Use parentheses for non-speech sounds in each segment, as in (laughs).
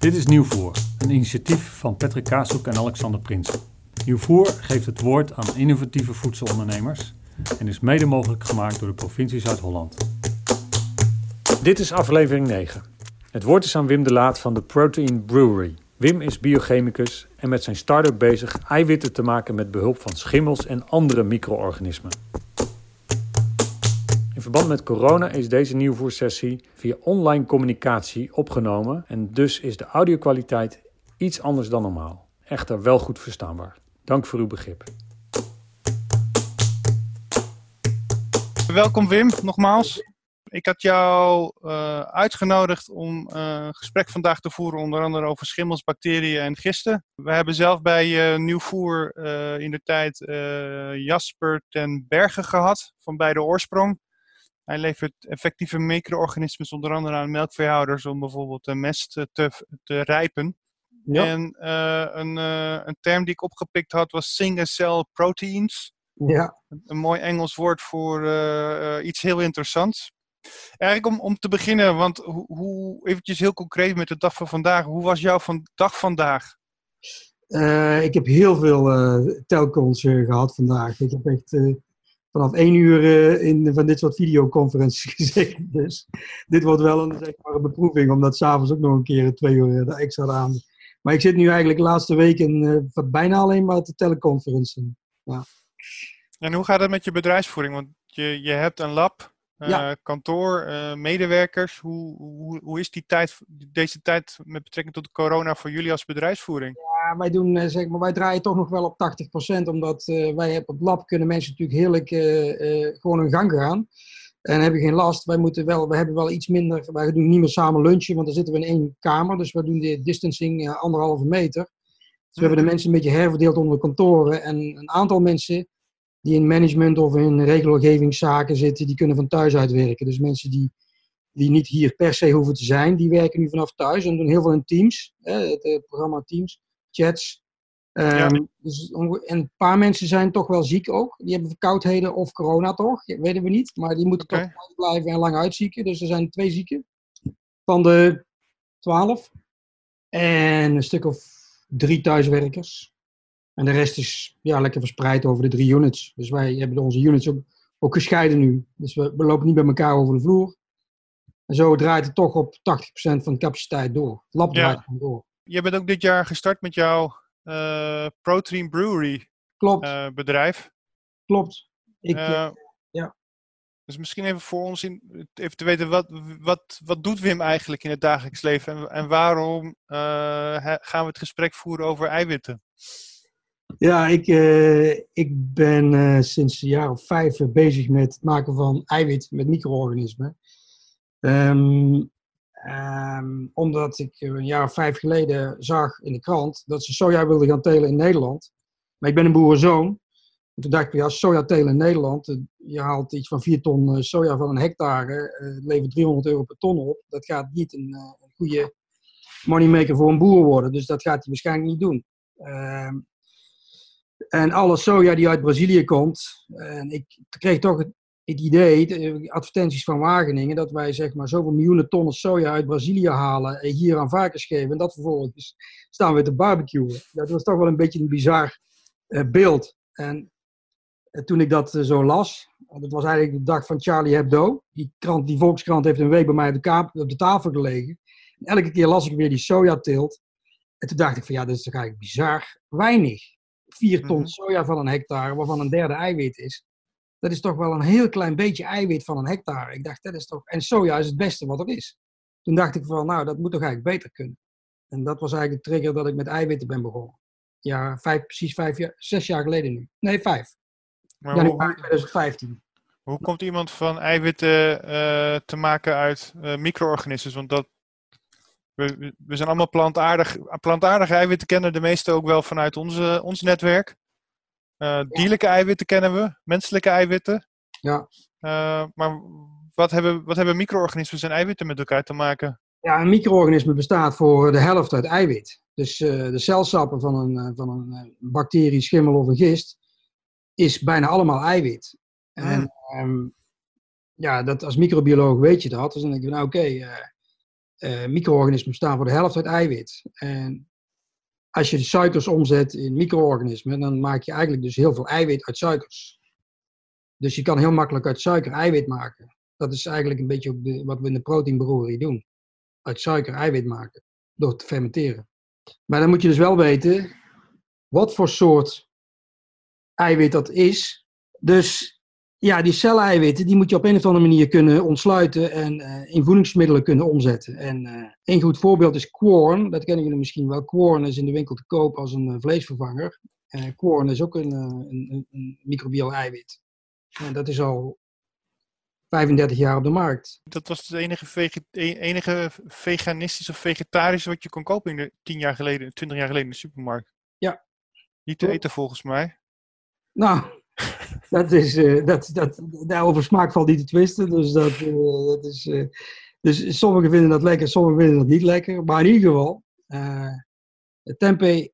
Dit is Nieuwvoer, een initiatief van Patrick Kaashoek en Alexander Prins. Nieuwvoer geeft het woord aan innovatieve voedselondernemers en is mede mogelijk gemaakt door de provincie Zuid-Holland. Dit is aflevering 9. Het woord is aan Wim de Laat van de Protein Brewery. Wim is biochemicus en met zijn start-up bezig eiwitten te maken met behulp van schimmels en andere micro-organismen. Verband met corona is deze nieuwvoersessie via online communicatie opgenomen en dus is de audiokwaliteit iets anders dan normaal. Echter wel goed verstaanbaar. Dank voor uw begrip. Welkom Wim, nogmaals. Ik had jou uh, uitgenodigd om uh, een gesprek vandaag te voeren, onder andere over schimmels, bacteriën en gisten. We hebben zelf bij uh, Nieuwvoer in de tijd Jasper ten Berge gehad, van bij de oorsprong. Hij levert effectieve micro-organismen onder andere aan melkveehouders om bijvoorbeeld de mest te, te rijpen. Ja. En een, een term die ik opgepikt had was single-cell proteins. Ja. Een mooi Engels woord voor iets heel interessants. Eigenlijk om, om te beginnen, want hoe, hoe, eventjes heel concreet met de dag van vandaag. Hoe was jouw van, dag vandaag? Ik heb heel veel telcons gehad vandaag. Ik heb echt vanaf één uur in van dit soort videoconferenties (laughs) gezeten. Dus dit wordt wel een, zeg maar, een beproeving, omdat s'avonds ook nog een keer twee uur de extra aan. Maar ik zit nu eigenlijk de laatste weken bijna alleen maar te teleconferenties. Ja. En hoe gaat het met je bedrijfsvoering? Want je, je hebt een lab, ja. kantoor, uh, medewerkers. Hoe, hoe, hoe is die tijd, deze tijd met betrekking tot corona voor jullie als bedrijfsvoering? Wij, doen, uh, zeg maar, wij draaien toch nog wel op 80%, omdat uh, wij op het lab kunnen mensen natuurlijk heerlijk gewoon hun gang gaan. En hebben geen last. Wij, moeten wel, we hebben wel iets minder. Wij doen niet meer samen lunchen, want dan zitten we in één kamer. Dus we doen de distancing anderhalve meter. Dus we hebben de mensen een beetje herverdeeld onder de kantoren. En een aantal mensen die in management of in regelgevingszaken zitten, die kunnen van thuis uit werken. Dus mensen die, die niet hier per se hoeven te zijn, die werken nu vanaf thuis en doen heel veel in Teams, het, programma Teams, chats. Um, ja. dus, en een paar mensen zijn toch wel ziek ook. Die hebben verkoudheden of corona toch, dat weten we niet. Maar die moeten okay. toch blijven en lang uitzieken. Dus er zijn twee zieken van de twaalf. En een stuk of drie thuiswerkers. En de rest is ja, lekker verspreid over de drie units. Dus wij hebben onze units ook, ook gescheiden nu. Dus we, we, lopen niet bij elkaar over de vloer. En zo draait het toch op 80% van de capaciteit door. Het lab draait ja. door. Je bent ook dit jaar gestart met jouw uh, Protein Brewery Klopt. Uh, bedrijf. Klopt. Ik, uh, ja. Dus misschien even voor ons in, even te weten, wat, wat, wat doet Wim eigenlijk in het dagelijks leven? En, en waarom gaan we het gesprek voeren over eiwitten? Ja, ik, uh, ik ben uh, sinds een jaar of vijf bezig met het maken van eiwit met micro-organismen. Um, um, omdat ik een jaar of vijf geleden zag in de krant dat ze soja wilden gaan telen in Nederland. Maar ik ben een boerenzoon. En toen dacht ik, ja, soja telen in Nederland. Je haalt iets van 4 ton soja van een hectare. Levert 300 euro per ton op. Dat gaat niet een, een goede moneymaker voor een boer worden. Dus dat gaat hij waarschijnlijk niet doen. Uh, en alle soja die uit Brazilië komt. En ik kreeg toch het, idee, de advertenties van Wageningen, dat wij zeg maar zoveel miljoenen tonnen soja uit Brazilië halen en hier aan varkens geven. En dat vervolgens staan we te barbecuen. Dat was toch wel een beetje een bizar uh, beeld. En uh, toen ik dat zo las, dat was eigenlijk de dag van Charlie Hebdo. Die, krant, die Volkskrant heeft een week bij mij op de, kaap, op de tafel gelegen. En elke keer las ik weer die sojateelt. En toen dacht ik van ja, dat is toch eigenlijk bizar weinig. 4 ton soja van een hectare, waarvan een derde eiwit is. Dat is toch wel een heel klein beetje eiwit van een hectare. Ik dacht, dat is toch. En soja is het beste wat er is. Toen dacht ik van, nou, dat moet toch eigenlijk beter kunnen. En dat was eigenlijk de trigger dat ik met eiwitten ben begonnen. Ja, vijf, precies vijf jaar, zes jaar geleden nu. Nee, vijf. Maar Januari 2015. Hoe komt iemand van eiwitten uh, te maken uit uh, micro-organismen? Want dat, we, we zijn allemaal plantaardig, plantaardige eiwitten kennen de meeste ook wel vanuit onze, ons netwerk. Uh, dierlijke eiwitten kennen we, menselijke eiwitten. Ja. Uh, maar wat hebben, wat hebben micro-organismen en eiwitten met elkaar te maken? Ja, een micro-organisme bestaat voor de helft uit eiwit. Dus uh, de celsappen van een, van een bacterie, schimmel of een gist is bijna allemaal eiwit. En um, ja, dat, als microbioloog weet je dat. Dus dan denk je, nou oké, okay, micro-organismen bestaan voor de helft uit eiwit. En als je de suikers omzet in micro-organismen, dan maak je eigenlijk dus heel veel eiwit uit suikers. Dus je kan heel makkelijk uit suiker eiwit maken. Dat is eigenlijk een beetje wat we in de proteinbrouwerie doen. Uit suiker eiwit maken, door te fermenteren. Maar dan moet je dus wel weten wat voor soort eiwit dat is. Dus ja, die celleiwitten die moet je op een of andere manier kunnen ontsluiten en uh, in voedingsmiddelen kunnen omzetten. En uh, een goed voorbeeld is Quorn. Dat kennen jullie misschien wel. Quorn is in de winkel te koop als een uh, vleesvervanger. Quorn is ook een, een, een eiwit. En dat is al 35 jaar op de markt. Dat was het enige, e-, enige veganistisch of vegetarisch wat je kon kopen in de 10 jaar geleden, 20 jaar geleden in de supermarkt. Ja. Niet te eten volgens mij. Nou, (laughs) dat is, uh, dat, dat, daarover smaak valt niet te twisten. Dus, dat, uh, dat is, uh, dus sommigen vinden dat lekker, sommigen vinden dat niet lekker. Maar in ieder geval, tempeh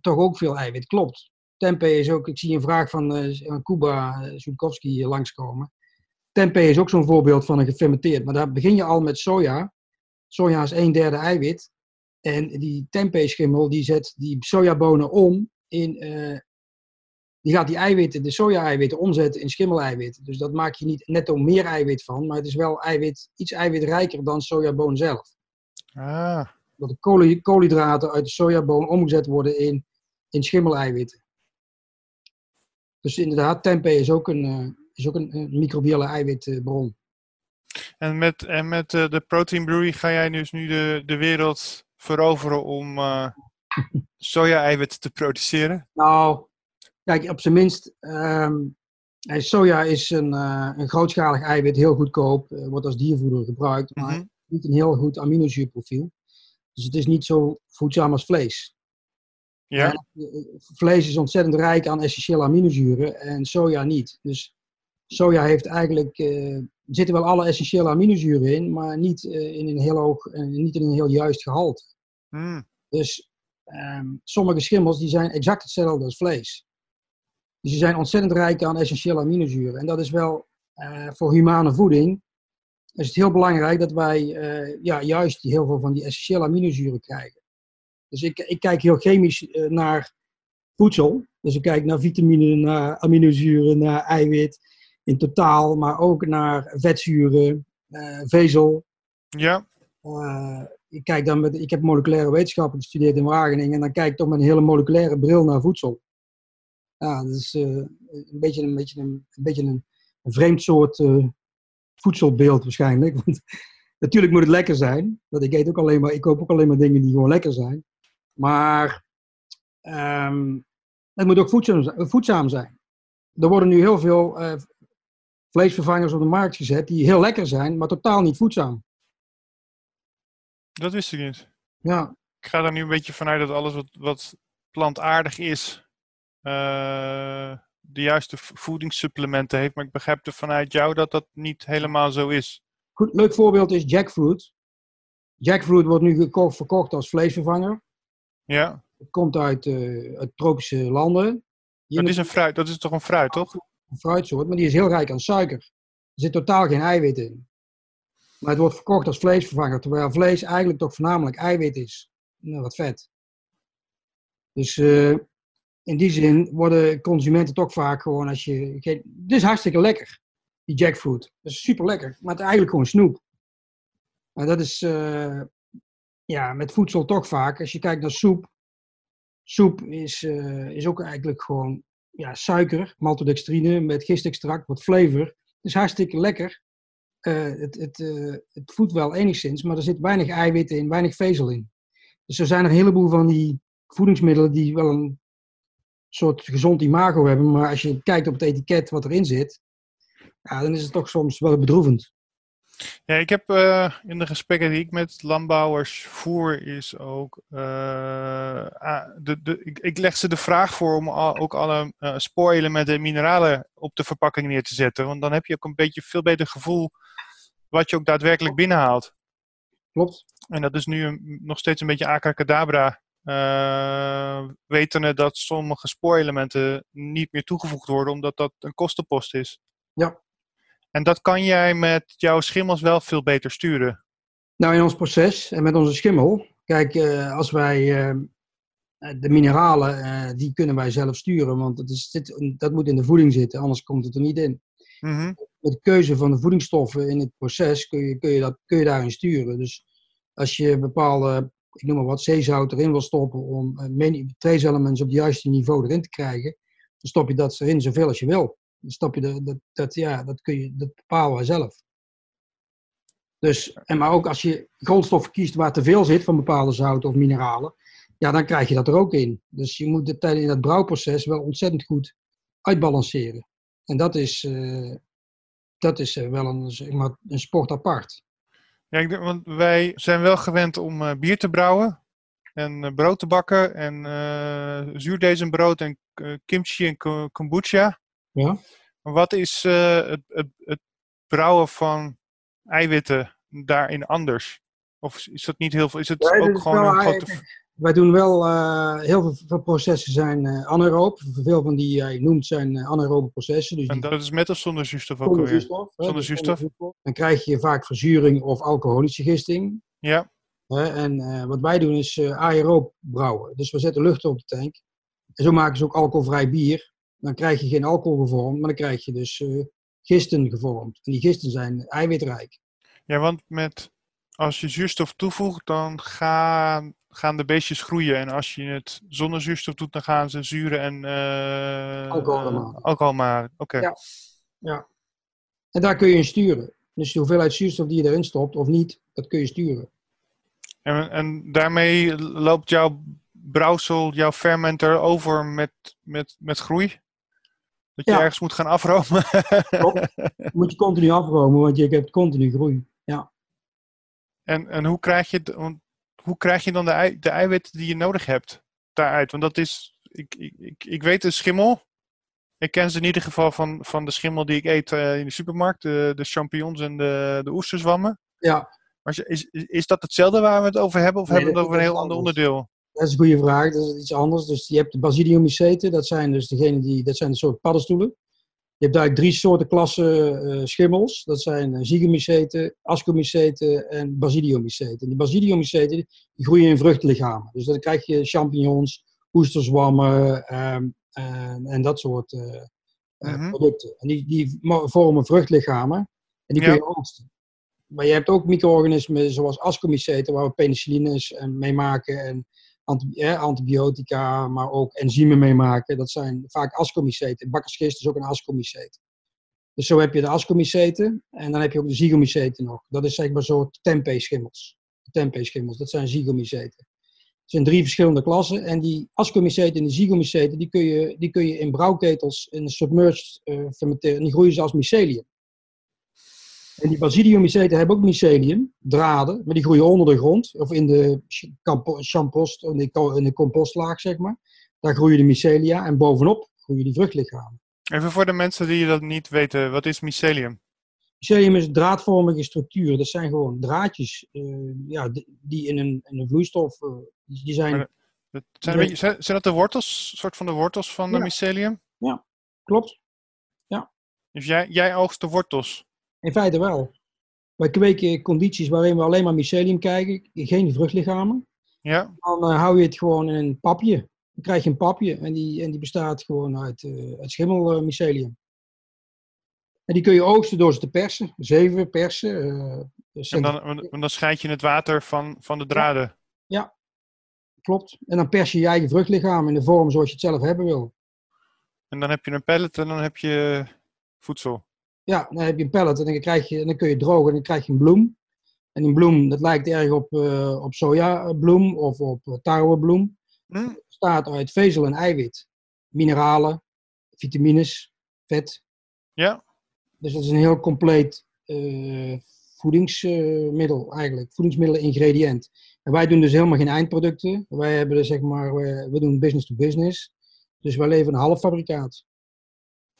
toch ook veel eiwit, klopt. Tempeh is ook, ik zie een vraag van Kuba Zulkowski langskomen. Tempeh is ook zo'n voorbeeld van een gefermenteerd. Maar daar begin je al met soja. Soja is een derde eiwit. En die tempeh-schimmel die zet die sojabonen om in die gaat die eiwitten, de soja-eiwitten, omzetten in schimmel-eiwitten. Dus dat maak je niet netto meer eiwit van, maar het is wel eiwit, iets eiwitrijker dan sojaboon zelf. Ah. Dat de koolhydraten uit de sojaboon omgezet worden in, in schimmel-eiwitten. Dus inderdaad, tempeh is ook een, uh, is ook een, een microbiële eiwitbron. En met, en met uh, de Protein Brewery ga jij dus nu de, de wereld veroveren om uh, (laughs) soja-eiwitten te produceren? Nou, Kijk, op zijn minst, um, soja is een, uh, een grootschalig eiwit, heel goedkoop, uh, wordt als diervoeder gebruikt, maar mm niet een heel goed aminozuurprofiel. Dus het is niet zo voedzaam als vlees. Ja. En, vlees is ontzettend rijk aan essentiële aminozuren en soja niet. Dus soja heeft eigenlijk, uh, zitten wel alle essentiële aminozuren in, maar niet in een heel hoog, niet in een heel juist gehalte. Mm. Dus um, sommige schimmels die zijn exact hetzelfde als vlees. Dus die zijn ontzettend rijk aan essentiële aminozuren. En dat is wel uh, voor humane voeding is het heel belangrijk dat wij uh, ja, juist heel veel van die essentiële aminozuren krijgen. Dus ik, ik kijk heel chemisch uh, naar voedsel. Dus ik kijk naar vitamine, naar aminozuren, naar eiwit in totaal, maar ook naar vetzuren, vezel. Ja. ik, kijk dan met, ik heb moleculaire wetenschappen gestudeerd in Wageningen en dan kijk ik toch met een hele moleculaire bril naar voedsel. Ja, dat is uh, een beetje, een, beetje, een, een, beetje een, een vreemd soort uh, voedselbeeld waarschijnlijk. (laughs) Want natuurlijk moet het lekker zijn. Want ik eet ook alleen maar, ik koop ook alleen maar dingen die gewoon lekker zijn. Maar um, het moet ook voedzaam, voedzaam, zijn. Er worden nu heel veel uh, vleesvervangers op de markt gezet die heel lekker zijn, maar totaal niet voedzaam. Dat wist ik niet. Ja. Ik ga er nu een beetje vanuit dat alles wat, wat plantaardig is, uh, de juiste voedingssupplementen heeft. Maar ik begrijp er vanuit jou dat dat niet helemaal zo is. Goed, leuk voorbeeld is jackfruit. Jackfruit wordt nu gekocht, verkocht als vleesvervanger. Ja. Het komt uit, uh, uit tropische landen. dat is, een fruit, dat is toch een fruit, toch? Een fruitsoort, maar die is heel rijk aan suiker. Er zit totaal geen eiwit in. Maar het wordt verkocht als vleesvervanger, terwijl vlees eigenlijk toch voornamelijk eiwit is. Nou, wat vet. Dus uh, in die zin worden consumenten toch vaak gewoon als je. Het is hartstikke lekker, die jackfruit. Dat is super lekker, maar het is eigenlijk gewoon snoep. Maar dat is uh, ja, met voedsel toch vaak. Als je kijkt naar soep. Soep is, uh, is ook eigenlijk gewoon ja, suiker, maltodextrine met gistextract, wat flavor. Het is hartstikke lekker. Uh, het, het, het voedt wel enigszins, maar er zit weinig eiwitten in, weinig vezel in. Dus er zijn een heleboel van die voedingsmiddelen die wel een soort gezond imago hebben. Maar als je kijkt op het etiket wat erin zit, ja, dan is het toch soms wel bedroevend. Ja, ik heb uh, in de gesprekken die ik met landbouwers voer, is ook. Uh, de, de, ik, ik, leg ze de vraag voor om al, ook alle uh, spoorelementen en mineralen op de verpakking neer te zetten. Want dan heb je ook een beetje veel beter gevoel wat je ook daadwerkelijk binnenhaalt. Klopt. En dat is nu een, nog steeds een beetje abracadabra uh, wetende dat sommige spoorelementen niet meer toegevoegd worden, omdat dat een kostenpost is. Ja. En dat kan jij met jouw schimmels wel veel beter sturen. Nou, in ons proces en met onze schimmel. Kijk, uh, als wij uh, de mineralen, die kunnen wij zelf sturen. Want dat, is, dit, dat moet in de voeding zitten, anders komt het er niet in. Mm -hmm. Met de keuze van de voedingsstoffen in het proces kun je, kun je, dat, kun je daarin sturen. Dus als je bepaalde, ik noem maar wat, zeezout erin wil stoppen om trace elements op het juiste niveau erin te krijgen, dan stop je dat erin zoveel als je wil. Dan stop je de, dat, ja, dat, kun je, bepalen wij zelf. Dus, en maar ook als je grondstoffen kiest waar te veel zit van bepaalde zouten of mineralen, ja, dan krijg je dat er ook in. Dus je moet het tijdens dat brouwproces wel ontzettend goed uitbalanceren. En dat is, uh, dat is wel een, zeg maar, een sport apart. Ja, ik denk, want wij zijn wel gewend om uh, bier te brouwen en uh, brood te bakken en zuurdezenbrood en kimchi en kombucha. Ja. Wat is het, het, het brouwen van eiwitten daarin anders? Of is dat niet heel veel? Is het ook is gewoon een grote... Wij doen wel, eh, heel veel, processen zijn eh anaeroop. Veel van die jij noemt zijn eh, anaerobe processen. Dus En dat is met of zonder zuurstof ook zonder alweer? zuurstof. hè, Zonder dus zuurstof. Dan krijg je vaak verzuring of alcoholische gisting. Ja, Hè? En eh, wat wij doen is eh aeroob brouwen. Dus we zetten lucht op de tank. En zo maken ze ook alcoholvrij bier. Dan krijg je geen alcohol gevormd, maar dan krijg je dus eh, gisten gevormd. En die gisten zijn eiwitrijk. ja, want met, als je zuurstof toevoegt, dan gaan, gaan de beestjes groeien. En als je het zonder zuurstof doet, dan gaan ze zuren en eh, Alcohol maken. alcohol maken. Oké. Ja. Ja. En daar kun je in sturen. Dus de hoeveelheid zuurstof die je erin stopt of niet, dat kun je sturen. En, en daarmee loopt jouw brouwsel, jouw fermenter over met, met, met groei? Dat je Ja. ergens moet gaan afromen? (laughs) Klopt. moet je continu afromen, want je hebt continu groei. Ja. En, en hoe, krijg je, het- want hoe krijg je dan de, ei, de eiwitten die je nodig hebt daaruit? Want dat is, ik, ik, ik, ik weet de schimmel. Ik ken ze in ieder geval van, van de schimmel die ik eet eh, in de supermarkt. De, de champignons en de, de oesterzwammen. ja, Maar is, is, is dat hetzelfde waar we het over hebben? Of Nee, hebben we het over een heel ander onderdeel? dat is een goede vraag. Dat is iets anders. Dus je hebt de basidiummyceten, dat zijn dus degene die, dat zijn een soort paddenstoelen. Je hebt eigenlijk drie soorten klassen eh, schimmels. Dat zijn uh, zygomyceten, ascomyceten en basidiummyceten. En die basidiummyceten die groeien in vruchtlichamen. Dus dan krijg je champignons, oesterzwammen ehm, en, en dat soort eh, eh, Mhm. producten. En die, die vormen vruchtlichamen en die kun Ja. je oogsten. Maar je hebt ook micro-organismen zoals ascomyceten, waar we penicillines en mee maken en eh, antibiotica, maar ook enzymen mee maken. Dat zijn vaak ascomyceten. Bakkersgist is ook een ascomycet. Dus zo heb je de ascomyceten en dan heb je ook de zygomyceten nog. Dat is zeg maar zo tempeh-schimmels. Dat zijn zygomyceten. Het zijn drie verschillende klassen en die ascomyceten en de zygomyceten die kun je, die kun je in brouwketels in submerged eh, fermenteren. En die groeien ze als mycelium. En die basidiummyceten hebben ook mycelium, draden, maar die groeien onder de grond, of in de champost, in de, ko- in de compostlaag, zeg maar. Daar groeien de mycelia en bovenop groeien die vruchtlichamen. Even voor de mensen die dat niet weten, wat is mycelium? Mycelium is een draadvormige structuur. Dat zijn gewoon draadjes eh, ja, die- in een, in een vloeistof, eh, die zijn, Dat zijn, Ja. een beetje, zijn, zijn dat de wortels, soort van de wortels van de Ja. mycelium? klopt, Dus jij, jij oogst de wortels. In feite wel. Wij kweken condities waarin we alleen maar mycelium krijgen, geen vruchtlichamen. Ja? Dan eh, hou je het gewoon in een papje. Dan krijg je een papje en die, en die bestaat gewoon uit, eh uit schimmelmycelium. En die kun je oogsten door ze te persen. Zeven persen. eh, En dan, dan scheid je het water van, van de draden. Klopt. En dan pers je je eigen vruchtlichaam in de vorm zoals je het zelf hebben wil. En dan heb je een pellet en dan heb je voedsel. Ja, dan heb je een pellet en dan, krijg je, en dan kun je drogen en dan krijg je een bloem. En die bloem, dat lijkt erg op, eh op sojabloem of op eh, tarwebloem. Hm? Het bestaat uit vezel en eiwit. Mineralen, vitamines, vet. Ja? Dus dat is een heel compleet eh, voedingsmiddel eigenlijk. Voedingsmiddelen-ingrediënt. En wij doen dus helemaal geen eindproducten. Wij hebben dus zeg maar, we, doen business to business. Dus wij leveren een halffabrikaat.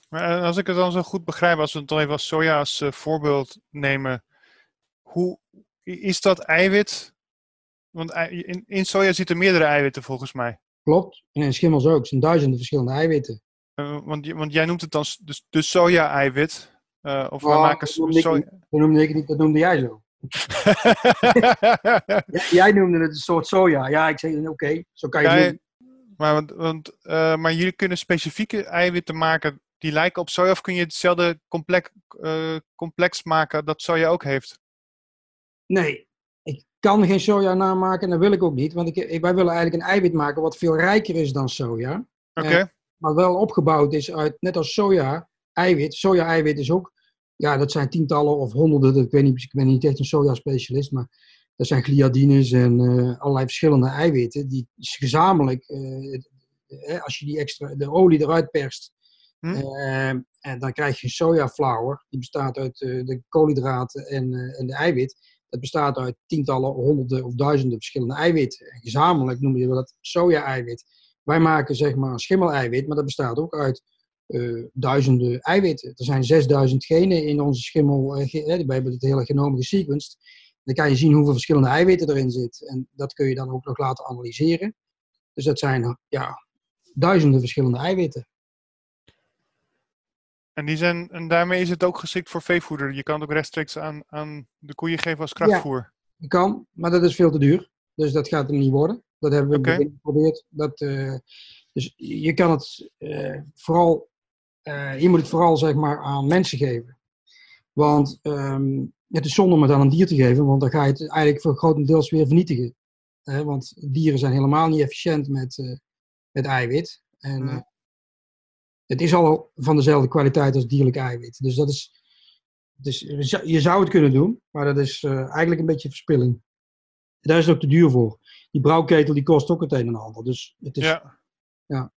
Maar eh, als ik het dan zo goed begrijp, als we het dan even als soja als eh, voorbeeld nemen. Hoe is dat eiwit? Want in, in soja zitten meerdere eiwitten volgens mij. Klopt. En in schimmels ook. Er zijn duizenden verschillende eiwitten. Eh, want, want jij noemt het dan dus de soja-eiwit. Of we Oh, maken dat noemde ik soja. niet. Dat noemde ik niet, dat noemde jij zo. (laughs) Jij noemde het een soort soja. Ja, ik zei, oké, zo kan je Ja, noemen. maar, want, want, maar jullie kunnen specifieke eiwitten maken die lijken op soja, of kun je hetzelfde complex, eh, complex maken dat soja ook heeft? Nee, ik kan geen soja namaken en dat wil ik ook niet. Want ik, wij willen eigenlijk een eiwit maken wat veel rijker is dan soja. Oké, Ja. Maar wel opgebouwd is uit, net als soja, eiwit. Soja-eiwit is ook, ja, dat zijn tientallen of honderden. Ik weet niet, ik ben niet echt een soja-specialist, maar dat zijn gliadines en eh, allerlei verschillende eiwitten. Die gezamenlijk, eh, eh, als je die extra, de olie eruit perst, Hm. eh, en dan krijg je sojaflour. Die bestaat uit eh, de koolhydraten en, eh, en de eiwit. Dat bestaat uit tientallen, honderden of duizenden verschillende eiwitten. En gezamenlijk noemen je dat soja-eiwit. Wij maken zeg maar een schimmel-eiwit, maar dat bestaat ook uit eh, duizenden eiwitten. Er zijn 6000 genen in onze schimmel. eh, we hebben het hele genoom gesequenced. Dan kan je zien hoeveel verschillende eiwitten erin zitten. En dat kun je dan ook nog laten analyseren. Dus dat zijn ja, duizenden verschillende eiwitten. En, die zijn, en daarmee is het ook geschikt voor veevoeder. Je kan het ook rechtstreeks aan, aan de koeien geven als krachtvoer. Je kan, maar dat is veel te duur. Dus dat gaat hem niet worden. Dat hebben we begin geprobeerd. Dat, eh, dus je kan het eh, vooral, eh, je moet het vooral zeg maar aan mensen geven. Want ehm, het is zonde om het aan een dier te geven, want dan ga je het eigenlijk voor grotendeels weer vernietigen. Want dieren zijn helemaal niet efficiënt met, met eiwit. En Mhm. Het is al van dezelfde kwaliteit als dierlijk eiwit. Dus dat is, dus je zou- je zou het kunnen doen, maar dat is eh, eigenlijk een beetje verspilling. Daar is het ook te duur voor. Die brouwketel die kost ook het een en ander. Dus het is, Ja. ja.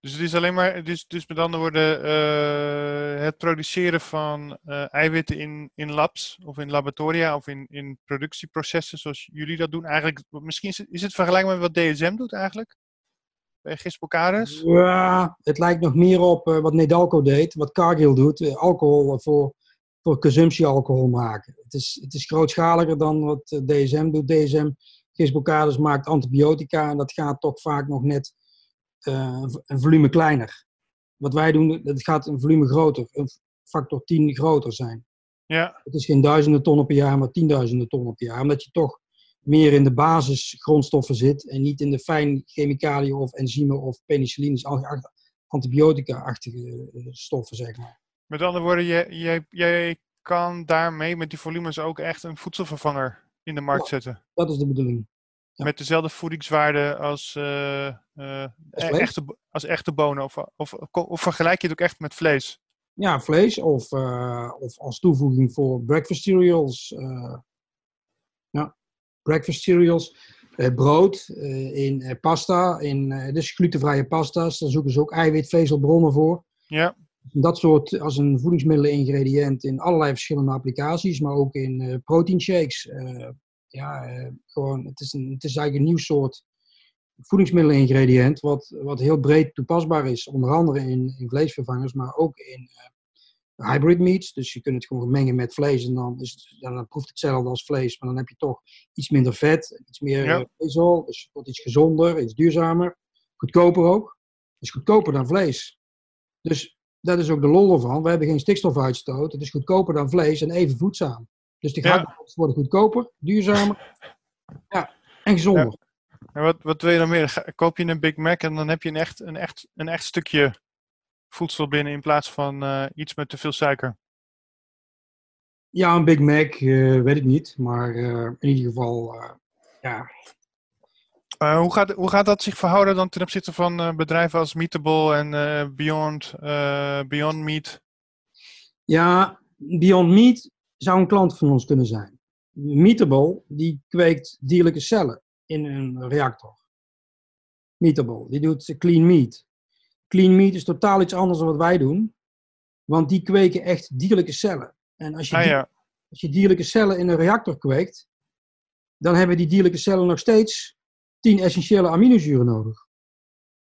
Dus het is alleen maar, dus, dus met andere woorden, eh, het produceren van eh, eiwitten in, in labs of in laboratoria of in, in productieprocessen zoals jullie dat doen. Eigenlijk, misschien is het, is het vergelijkbaar met wat DSM doet eigenlijk? Bij Gispocaris? Ja, het lijkt nog meer op eh, wat Nedalco deed, wat Cargill doet, eh, alcohol voor, voor consumptiealcohol maken. Het is, het is grootschaliger dan wat eh, DSM doet. DSM, Gisbocades maakt antibiotica en dat gaat toch vaak nog net eh, een volume kleiner. Wat wij doen, dat gaat een volume groter, een factor 10 groter zijn. Ja, Het is geen duizenden tonnen per jaar, maar tienduizenden tonnen per jaar. Omdat je toch meer in de basisgrondstoffen zit en niet in de fijn chemicaliën of enzymen of penicillines, ach- antibiotica-achtige eh, stoffen, zeg maar. met andere woorden, jij, jij, jij kan daarmee met die volumes ook echt een voedselvervanger in de markt Ja. zetten. Dat is de bedoeling. Ja. Met dezelfde voedingswaarde als, eh, eh, echte, als echte bonen. Of, of, of vergelijk je het ook echt met vlees? Ja, vlees of, of als toevoeging voor breakfast cereals. Breakfast cereals. eh, brood, eh, in eh, pasta, in dus glutenvrije pasta's. Daar zoeken ze ook eiwitvezelbronnen voor. Ja, Dat soort als een voedingsmiddeleningrediënt in allerlei verschillende applicaties, maar ook in protein shakes. Ja, gewoon, het is, een, het is eigenlijk een nieuw soort voedingsmiddeleningrediënt wat, wat heel breed toepasbaar is. Onder andere in, in vleesvervangers, maar ook in hybrid meats. Dus je kunt het gewoon mengen met vlees en dan, is het, ja, dan proeft het hetzelfde als vlees, maar dan heb je toch iets minder vet, iets meer Ja. eh, vezel, dus het wordt iets gezonder, iets duurzamer, goedkoper ook. is goedkoper dan vlees. Dus dat is ook de lol ervan. We hebben geen stikstofuitstoot. Het is goedkoper dan vlees en even voedzaam. Dus de Ja. gehaktbals worden goedkoper, duurzamer (laughs) ja, en gezonder. en wat, wat wil je dan meer? Koop je een Big Mac en dan heb je een echt, een echt, een echt stukje voedsel binnen in plaats van eh, iets met te veel suiker. Ja, een Big Mac, eh, weet ik niet. Maar eh, in ieder geval, ja. Hoe, gaat, hoe gaat dat zich verhouden dan ten opzichte van bedrijven als Meatable en Beyond, Beyond Meat? Ja, Beyond Meat zou een klant van ons kunnen zijn. Meatable, die kweekt dierlijke cellen in een reactor. Meatable, die doet clean meat. Clean meat is totaal iets anders dan wat wij doen. Want die kweken echt dierlijke cellen. En als je, Ah ja, als je dierlijke cellen in een reactor kweekt, dan hebben die dierlijke cellen nog steeds 10 essentiële aminozuren nodig.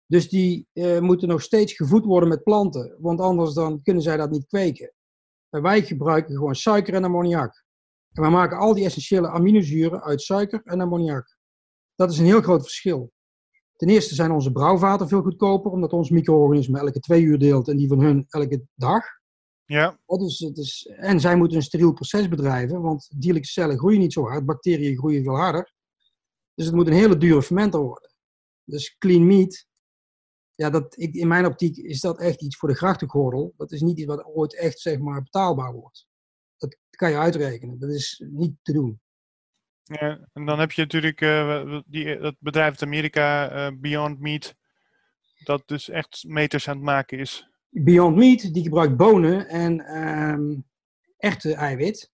Dus die eh, moeten nog steeds gevoed worden met planten, want anders dan kunnen zij dat niet kweken. En wij gebruiken gewoon suiker en ammoniak. En we maken al die essentiële aminozuren uit suiker en ammoniak. Dat is een heel groot verschil. Ten eerste zijn onze brouwvaten veel goedkoper, omdat ons micro-organisme elke twee uur deelt en die van hun elke dag. Ja. Dus het is, en zij moeten een steriel proces bedrijven, want dierlijke cellen groeien niet zo hard, bacteriën groeien veel harder. Dus het moet een hele dure fermenter worden. Dus clean meat, ja, dat, ik, in mijn optiek is dat echt iets voor de grachtengordel. Dat is niet iets wat ooit echt zeg maar, betaalbaar wordt. Dat kan je uitrekenen. Dat is niet te doen. Ja, en dan heb je natuurlijk uh, die, dat bedrijf uit Amerika, uh, Beyond Meat, dat dus echt meters aan het maken is. Beyond Meat, die gebruikt bonen en um, echte eiwit.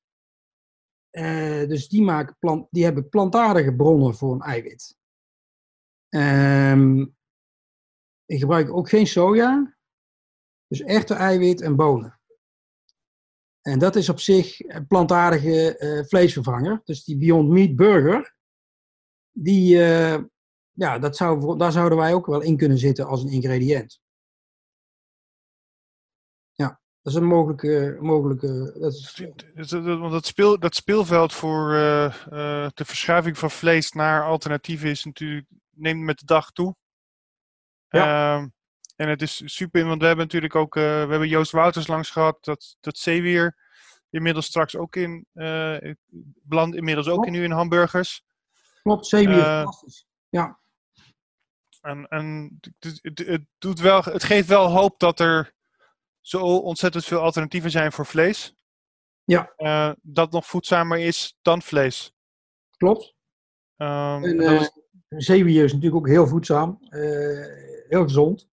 Dus die, maken plant, die hebben plantaardige bronnen voor een eiwit. Um, ik gebruik ook geen soja. Dus echte eiwit en bonen. En dat is op zich een plantaardige uh, vleesvervanger. Dus die Beyond Meat Burger, die, uh, ja, dat zou, daar zouden wij ook wel in kunnen zitten als een ingrediënt. Ja, dat is een mogelijke. mogelijke dat is... Want dat, speel, dat speelveld voor uh, de verschuiving van vlees naar alternatieven is natuurlijk, neemt met de dag toe. Ja. En het is super, want we hebben natuurlijk ook, uh, we hebben Joost Wouters langs gehad, dat, dat zeewier inmiddels straks ook in, uh, belandt inmiddels ook in, nu in hamburgers. Klopt, zeewier, uh, fantastisch. Ja. En, en het, het, het, doet wel, het geeft wel hoop dat er zo ontzettend veel alternatieven zijn voor vlees. Ja. Uh, dat nog voedzamer is dan vlees. Klopt. Um, en, uh, zeewier is natuurlijk ook heel voedzaam, uh, heel gezond.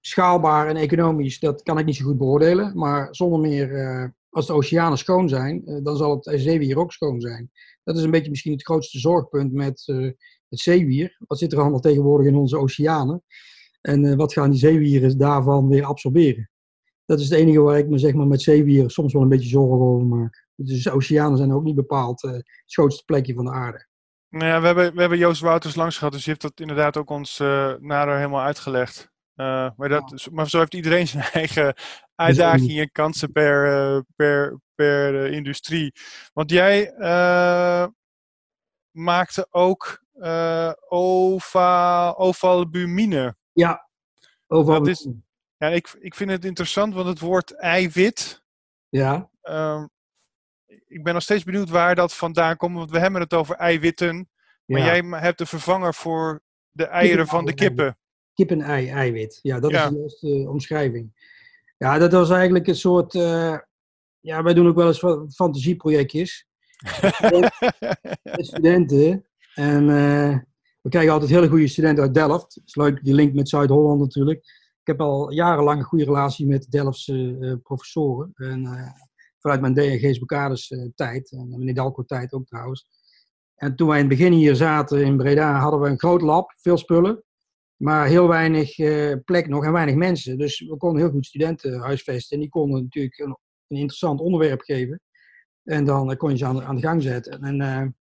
Schaalbaar en economisch, dat kan ik niet zo goed beoordelen. Maar zonder meer, als de oceanen schoon zijn, dan zal het zeewier ook schoon zijn. Dat is een beetje misschien het grootste zorgpunt met het zeewier. Wat zit er allemaal tegenwoordig in onze oceanen? En wat gaan die zeewieren daarvan weer absorberen? Dat is het enige waar ik me zeg maar, met zeewieren soms wel een beetje zorgen over maak. Dus de oceanen zijn ook niet bepaald het schoonste plekje van de aarde. Nou ja, we hebben, we hebben Joost Wouters langs gehad, dus die heeft dat inderdaad ook ons nader helemaal uitgelegd. Uh, maar, dat, maar zo heeft iedereen (laughs) zijn eigen uitdagingen en kansen per, per, per industrie. Want jij maakte ook ova, ovalbumine. Ja, dat is, ja ik, ik vind het interessant, want het woord eiwit. Ja. Um, ik ben nog steeds benieuwd waar dat vandaan komt, want we hebben het over eiwitten. Maar ja. jij hebt de vervanger voor de eieren van de kippen. Kippen-ei, eiwit. Ja, dat ja. is de juiste uh, omschrijving. Ja, dat was eigenlijk een soort. Uh, ja, wij doen ook wel eens fantasieprojectjes. (laughs) met studenten. En uh, we krijgen altijd hele goede studenten uit Delft. Het is leuk, die link met Zuid-Holland natuurlijk. Ik heb al jarenlang een goede relatie met Delftse uh, professoren. En, vanuit mijn DNG's Bocades tijd, en meneer Dalco tijd ook trouwens. En toen wij in het begin hier zaten in Breda, hadden we een groot lab, veel spullen. Maar heel weinig plek nog en weinig mensen. Dus we konden heel goed studenten huisvesten. En die konden natuurlijk een, een interessant onderwerp geven. En dan kon je ze aan, aan de gang zetten. En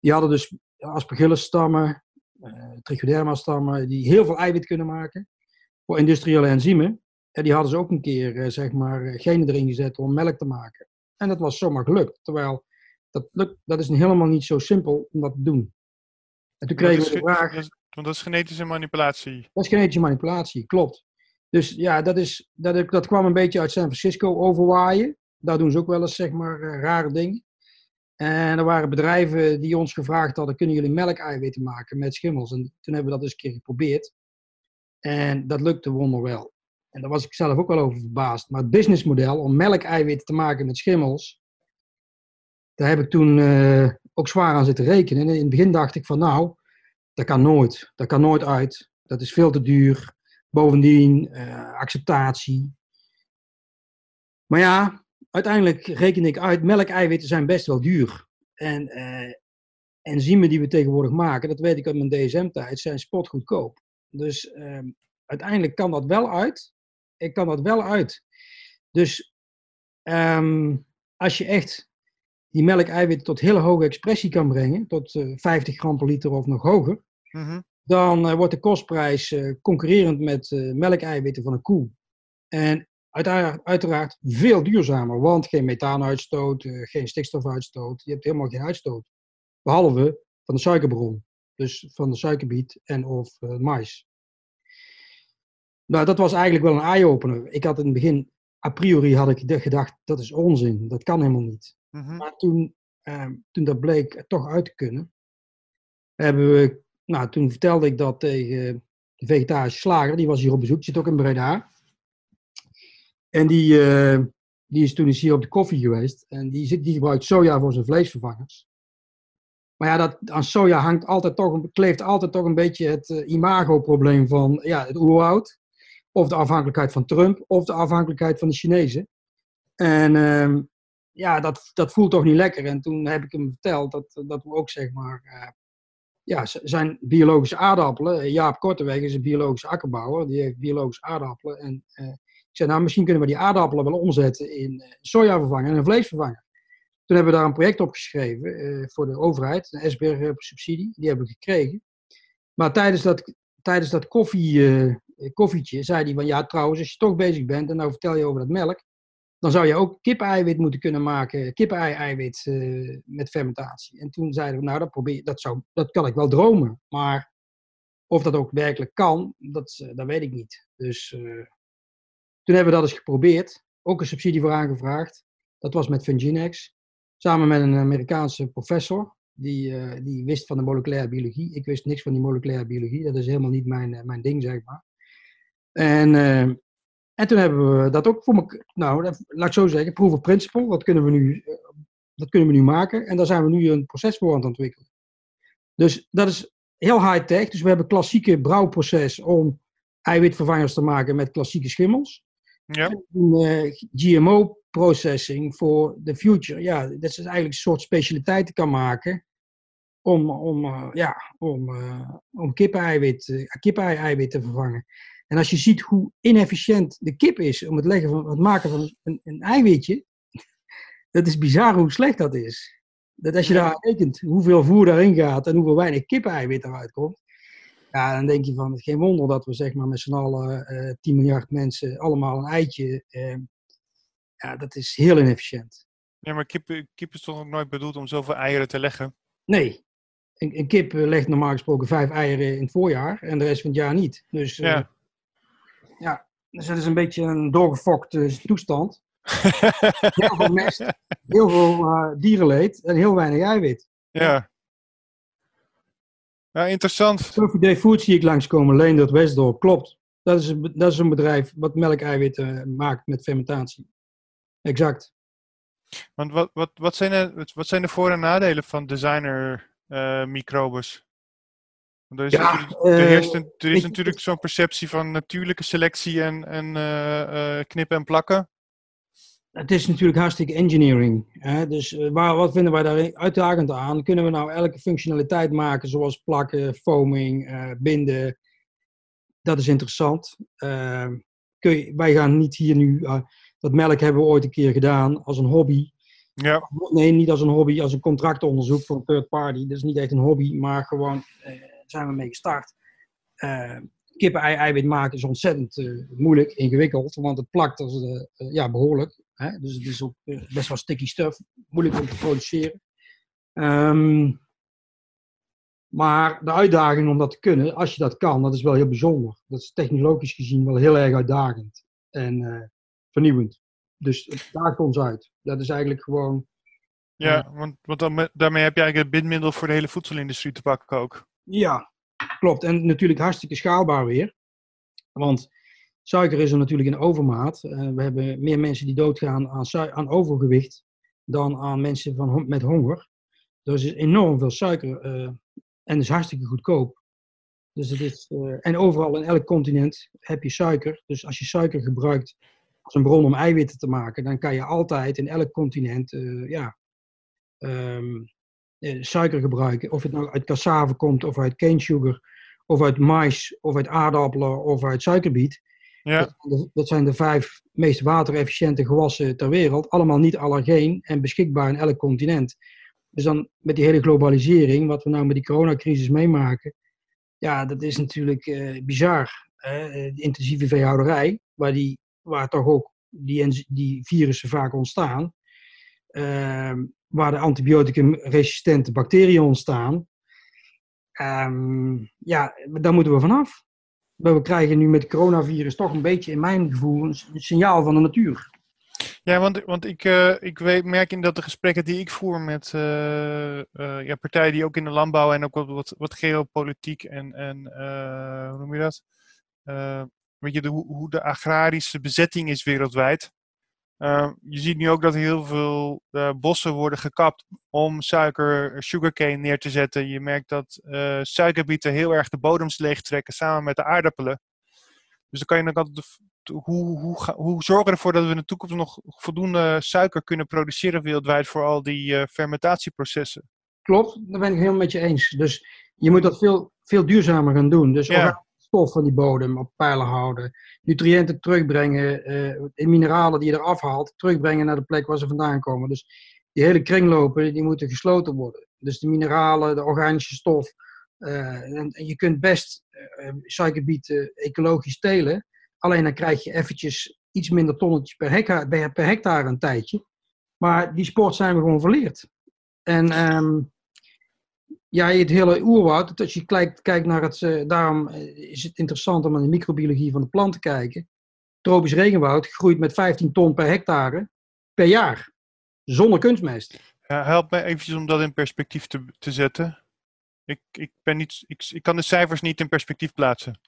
die hadden dus aspergillus-stammen, trichoderma-stammen, die heel veel eiwit kunnen maken voor industriële enzymen. En die hadden ze ook een keer, zeg maar, genen erin gezet om melk te maken. En dat was zomaar gelukt. Terwijl, dat, lukt, dat is helemaal niet zo simpel om dat te doen. En toen kregen we de vraag... Want dat is genetische manipulatie. Dat is genetische manipulatie, klopt. Dus ja, dat, is, dat, dat kwam een beetje uit San Francisco overwaaien. Daar doen ze ook wel eens, zeg maar, uh, rare dingen. En er waren bedrijven die ons gevraagd hadden: kunnen jullie melkeiwitten maken met schimmels? En toen hebben we dat eens een keer geprobeerd. En dat lukte wonderwel. En daar was ik zelf ook wel over verbaasd. Maar het businessmodel om melkeiwitten te maken met schimmels, daar heb ik toen uh, ook zwaar aan zitten rekenen. En in het begin dacht ik van nou, dat kan nooit. Dat kan nooit uit. Dat is veel te duur. Bovendien, uh, acceptatie. Maar ja, uiteindelijk reken ik uit, melkeiwitten zijn best wel duur. En uh, enzymen die we tegenwoordig maken, dat weet ik uit mijn DSM-tijd, zijn spotgoedkoop. Dus uh, uiteindelijk kan dat wel uit. Ik kan dat wel uit. Dus um, als je echt die melkeiwitten tot hele hoge expressie kan brengen, tot uh, 50 gram per liter of nog hoger, mm-hmm. dan uh, wordt de kostprijs uh, concurrerend met melkeiwitten van een koe. En uiteraard, uiteraard veel duurzamer, want geen methaanuitstoot, geen stikstofuitstoot. Je hebt helemaal geen uitstoot. Behalve van de suikerbron. Dus van de suikerbiet en of mais. Nou, dat was eigenlijk wel een eye-opener. Ik had in het begin a priori had ik gedacht, dat is onzin, dat kan helemaal niet. Mhm. Maar toen, ehm, toen dat bleek toch uit te kunnen, hebben we, nou, toen vertelde ik dat tegen de vegetarische slager, die was hier op bezoek, zit ook in Breda. En die, eh, die is toen eens hier op de koffie geweest en die, zit, die gebruikt soja voor zijn vleesvervangers. Maar ja, dat, aan soja hangt altijd toch, kleeft altijd toch een beetje het eh, imagoprobleem van ja, het oerwoud. Of de afhankelijkheid van Trump, of de afhankelijkheid van de Chinezen. En ehm, ja, dat, dat voelt toch niet lekker. En toen heb ik hem verteld dat, dat we ook zeg maar, eh, ja, zijn biologische aardappelen. eh, Jaap Korteweg is een biologische akkerbouwer, die heeft biologische aardappelen. En eh, ik zei, nou misschien kunnen we die aardappelen wel omzetten in sojavervanger en een vleesvervanger. Toen hebben we daar een project op geschreven voor de overheid, een SBR-subsidie, die hebben we gekregen. Maar tijdens dat, tijdens dat koffie, koffietje zei hij van ja, trouwens, als je toch bezig bent en nou vertel je over dat melk, dan zou je ook kip-eiwit moeten kunnen maken, kip-ei-eiwit eh, met fermentatie. En toen zeiden we, nou, dat, probeer, dat, zou, dat kan ik wel dromen, maar of dat ook werkelijk kan, dat, eh, dat weet ik niet. Dus eh, toen hebben we dat eens geprobeerd, ook een subsidie voor aangevraagd. Dat was met Funginex, samen met een Amerikaanse professor. Die, die wist van de moleculaire biologie. Ik wist niks van die moleculaire biologie. Dat is helemaal niet mijn, mijn ding, zeg maar. En, en toen hebben we dat ook voor me, nou, laat ik zo zeggen, proof of principle, dat kunnen we nu, eh, dat kunnen we nu maken. En daar zijn we nu een proces voor aan het ontwikkelen. Dus dat is heel high-tech. Dus we hebben klassieke brouwproces om eiwitvervangers te maken met klassieke schimmels. Ja. En, eh, GMO-processing voor the future. Ja, dat is eigenlijk een soort specialiteiten kan maken om, om, eh, ja, om, eh om eh, kip-ei-eiwit te vervangen. En als je ziet hoe inefficiënt de kip is om het, leggen van, het maken van een, een eiwitje, (laughs) dat is bizar hoe slecht dat is. Dat als je daar rekent hoeveel voer daarin gaat en hoeveel weinig kip-eiwit eruit komt, ja, dan denk je van, geen wonder dat we zeg maar met z'n allen eh 10 miljard mensen allemaal een eitje, eh, ja, dat is heel inefficiënt. Ja, maar kip, kip is toch ook nooit bedoeld om zoveel eieren te leggen? Nee, een, een kip legt normaal gesproken vijf eieren in het voorjaar en de rest van het jaar niet. Dus eh, Ja. Ja, dus dat is een beetje een doorgefokte toestand. (laughs) Heel veel mest, heel veel eh, dierenleed en heel weinig eiwit. ja. Ja, interessant. Sophie Day Food zie ik langskomen, Leendert Westdorp, klopt. Dat is, een, dat is een bedrijf wat melkeiwitten eh, maakt met fermentatie. Exact. Want wat, wat, wat, zijn, de, wat zijn de voor- en nadelen van designer eh, microbes? Want er is, Ja, natuurlijk, er eh, er is natuurlijk zo'n perceptie van natuurlijke selectie en, en eh, eh, knippen en plakken. Het is natuurlijk hartstikke engineering. Hè? Dus waar, wat vinden wij daar uitdagend aan? Kunnen we nou elke functionaliteit maken, zoals plakken, foaming, binden? Dat is interessant. Eh, kun je, wij gaan niet hier nu. dat melk hebben we ooit een keer gedaan als een hobby. Ja, Nee, niet als een hobby, als een contractonderzoek voor een third party. Dat is niet echt een hobby, maar gewoon zijn we mee gestart. Eh Kippen-ei-eiwit maken is ontzettend eh, moeilijk, ingewikkeld, want het plakt als, eh, ja, behoorlijk. Hè? Dus het is ook best wel sticky stuff, moeilijk om te produceren. Ehm, maar de uitdaging om dat te kunnen, als je dat kan, dat is wel heel bijzonder. Dat is technologisch gezien wel heel erg uitdagend en vernieuwend. Dus het daagt ons uit. Dat is eigenlijk gewoon ja want, want dan, daarmee heb je eigenlijk het bindmiddel voor de hele voedselindustrie te pakken ook. Ja, klopt. En natuurlijk hartstikke schaalbaar weer. Want suiker is er natuurlijk in overmaat. Eh, we hebben meer mensen die doodgaan aan, aan overgewicht dan aan mensen van, met honger. Dus is enorm veel suiker eh, en is hartstikke goedkoop. Dus het is, eh, en overal in elk continent heb je suiker. Dus als je suiker gebruikt als een bron om eiwitten te maken, dan kan je altijd in elk continent ja, ehm, eh, suiker gebruiken. Of het nou uit cassave komt, of uit cane sugar, of uit mais, of uit aardappelen, of uit suikerbiet. Ja, Dat, zijn de- dat zijn de vijf meest waterefficiënte gewassen ter wereld. Allemaal niet allergeen en beschikbaar in elk continent. Dus dan met die hele globalisering, wat we nou met die coronacrisis meemaken. Ja, dat is natuurlijk eh, bizar. Hè? Eh, De intensieve veehouderij, waar, die, waar toch ook die, die virussen vaak ontstaan. Ehm, waar de antibioticum-resistente bacteriën ontstaan. Ehm, ja, daar moeten we vanaf. We krijgen nu met het coronavirus toch een beetje, in mijn gevoel, een signaal van de natuur. Ja, want, want ik, uh, ik weet, merk in dat de gesprekken die ik voer met uh, uh, ja, partijen die ook in de landbouw en ook wat, wat, geopolitiek en, en hoe noem je dat? weet je, hoe de agrarische bezetting is wereldwijd. Je ziet nu ook dat heel veel bossen worden gekapt om suiker, sugarcane neer te zetten. Je merkt dat suikerbieten heel erg de bodems leegtrekken samen met de aardappelen. Dus dan kan je dan altijd hoe, hoe, hoe zorgen we ervoor dat we in de toekomst nog voldoende suiker kunnen produceren wereldwijd voor al die fermentatieprocessen? Klopt, daar ben ik helemaal met je eens. Dus je moet dat veel, veel duurzamer gaan doen. Dus ja. Stof van die bodem op pijlen houden, nutriënten terugbrengen, uh, mineralen die je eraf haalt, terugbrengen naar de plek waar ze vandaan komen. Dus die hele kringlopen, die moeten gesloten worden. Dus de mineralen, de organische stof. Uh, en, je kunt best suikerbieten ecologisch telen. Alleen dan krijg je eventjes iets minder tonnetjes per hectare, per hectare een tijdje. Maar die sport zijn we gewoon verleerd. En um, ja, het hele oerwoud, als je kijkt, kijkt naar het, uh, daarom eh, is het interessant om naar de microbiologie van de plant te kijken. Tropisch regenwoud groeit met 15 ton per hectare per jaar, zonder kunstmest. Ja, help me eventjes om dat in perspectief te, te zetten. Ik, ik, ben niet, ik, ik kan de cijfers niet in perspectief plaatsen.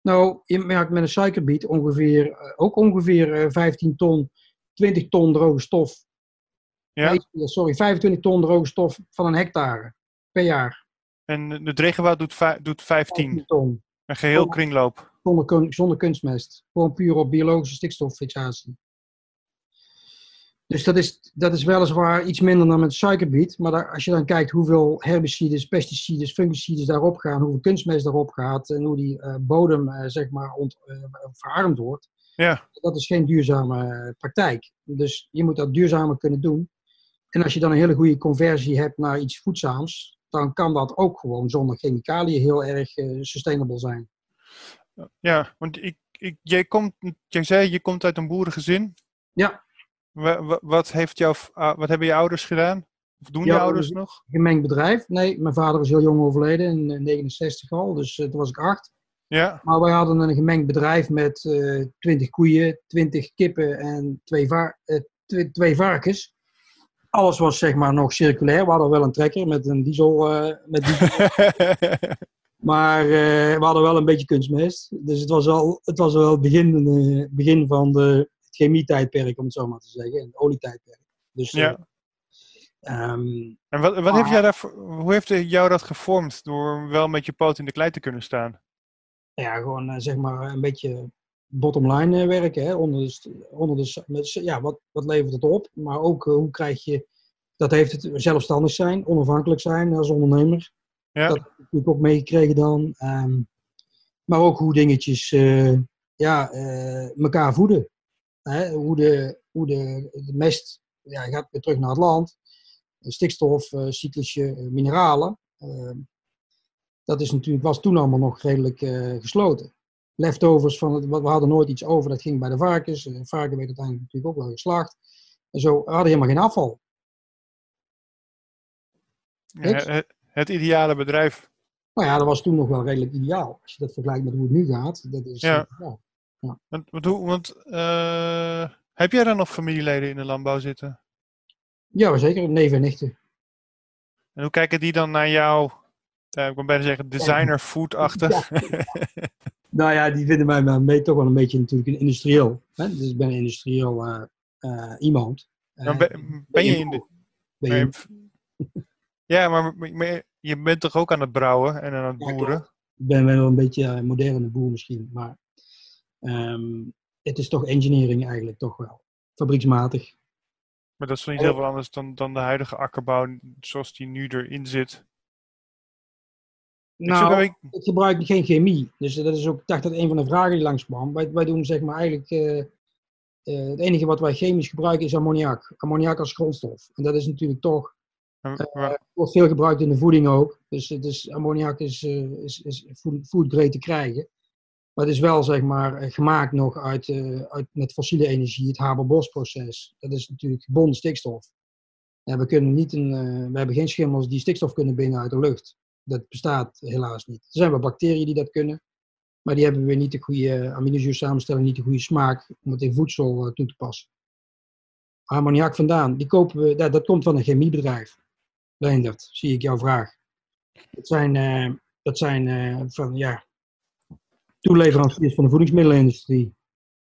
Nou, je merkt met een suikerbiet ongeveer, eh, ook ongeveer 15 eh, ton, 20 ton droge stof. Ja? sorry, 25 ton droge stof van een hectare per jaar. En de regenwoud doet, doet 15. 15 ton. Een geheel kringloop. Zonder, zonder kunstmest. Gewoon puur op biologische stikstoffixatie. Dus dat is, dat is weliswaar iets minder dan met suikerbiet. Maar daar, als je dan kijkt hoeveel herbicides, pesticides, fungicides daarop gaan, hoeveel kunstmest daarop gaat en hoe die uh, bodem uh, zeg maar ont, uh, verarmd wordt. Ja. Dat is geen duurzame praktijk. Dus je moet dat duurzamer kunnen doen. En als je dan een hele goede conversie hebt naar iets voedzaams, dan kan dat ook gewoon zonder chemicaliën heel erg sustainable zijn. Ja, want ik, ik, jij, komt, jij zei je komt uit een boerengezin. Ja. Wat, heeft jouw, ah, wat hebben je ouders gedaan? Of doen je ouders nog? Gemengd bedrijf. Nee, mijn vader is heel jong overleden, in 69 eh, al, dus uh, toen was ik acht. Ja. Maar wij hadden een gemengd bedrijf met uh, eh, 20 koeien, 20 kippen en twee, va uh, twee varkens. Alles was zeg maar nog circulair. We hadden wel een trekker met een diesel. met diesel. (laughs) maar we hadden wel een beetje kunstmest. Dus het was wel het, was wel het begin, begin van de chemietijdperk, om het zo maar te zeggen, en olietijdperk. Dus, ja. Um, en wat, wat heeft jij daar, hoe heeft jou dat gevormd door wel met je poot in de klei te kunnen staan? Ja, gewoon zeg maar een beetje bottom line uh, werken. Hè? Onder de, onder de, met, ja, wat, wat levert het op? Maar ook uh, hoe krijg je, dat heeft het zelfstandig zijn, onafhankelijk zijn als ondernemer. Ja. Dat heb ik natuurlijk ook meegekregen dan. Um, maar ook hoe dingetjes ja, elkaar voeden hoe de, hoe de, de mest ja, gaat weer terug naar het land. Stikstof, uh, cyclische mineralen. Ehm, dat is natuurlijk, was toen allemaal nog redelijk gesloten. Leftovers van het, we hadden nooit iets over, dat ging bij de varkens. De varken werd uiteindelijk natuurlijk ook wel geslaagd. En zo we hadden helemaal geen afval. Ja, het, het, ideale bedrijf. Nou ja, dat was toen nog wel redelijk ideaal. Als je dat vergelijkt met hoe het nu gaat. Dat is, ja. ja. Ja. Want, want uh, heb jij dan nog familieleden in de landbouw zitten? Ja, zeker. Neven en nichten. En hoe kijken die dan naar jou? Uh, ik kan bijna zeggen designer food-achtig. (laughs) nou ja, die vinden mij mee toch wel een beetje natuurlijk een industrieel. Hè? Dus ik ben een industrieel uh, iemand. ben, ben, je in de... Ben je... ja, maar, maar, je bent toch ook aan het brouwen en aan het boeren? ik ben wel een beetje een moderne boer misschien, maar Ehm, het is toch engineering eigenlijk toch wel. Fabrieksmatig. Maar dat is niet heel veel anders dan, dan de huidige akkerbouw zoals die nu erin zit. Nou, ik, ik gebruik geen chemie. Dus dat is ook, ik dacht dat een van de vragen die langskwam. Wij, wij doen zeg maar eigenlijk, uh, uh, het enige wat wij chemisch gebruiken is ammoniak. Ammoniak als grondstof. En dat is natuurlijk toch, uh, wordt veel gebruikt in de voeding ook. Dus, dus ammoniak is, is, is food, grade te krijgen. Maar het is wel zeg maar, gemaakt nog uit, uit met fossiele energie, het Haber-Bosch-proces. Dat is natuurlijk gebonden stikstof. En we, kunnen niet een, we hebben geen schimmels die stikstof kunnen binnen uit de lucht. Dat bestaat helaas niet. Er zijn wel bacteriën die dat kunnen, maar die hebben weer niet de goede aminozuursamenstelling, niet de goede smaak om het in voedsel toe te passen. ammoniak vandaan? Die kopen we, dat, dat komt van een chemiebedrijf. Leendert, zie ik jouw vraag. Dat zijn, eh, dat zijn eh, van, ja, toeleveranciers van de voedingsmiddelenindustrie.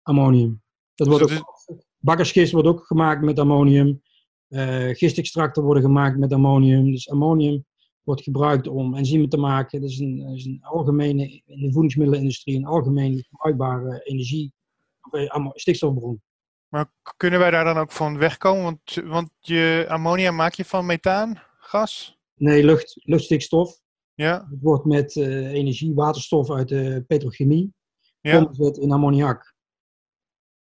Ammonium. Dat wordt Dus ook, bakkersgist wordt ook gemaakt met ammonium. Eh gistextracten worden gemaakt met ammonium. Dus ammonium wordt gebruikt om enzymen te maken. Dat is een, dat is een algemene, in de voedingsmiddelenindustrie, een algemeen gebruikbare energie, of, eh, stikstofbron. Maar kunnen wij daar dan ook van wegkomen? Want, want je ammonia maak je van methaan, gas? Nee, lucht, luchtstikstof. Ja, Het wordt met eh, energie, waterstof uit de petrochemie, ja. omgezet in ammoniak.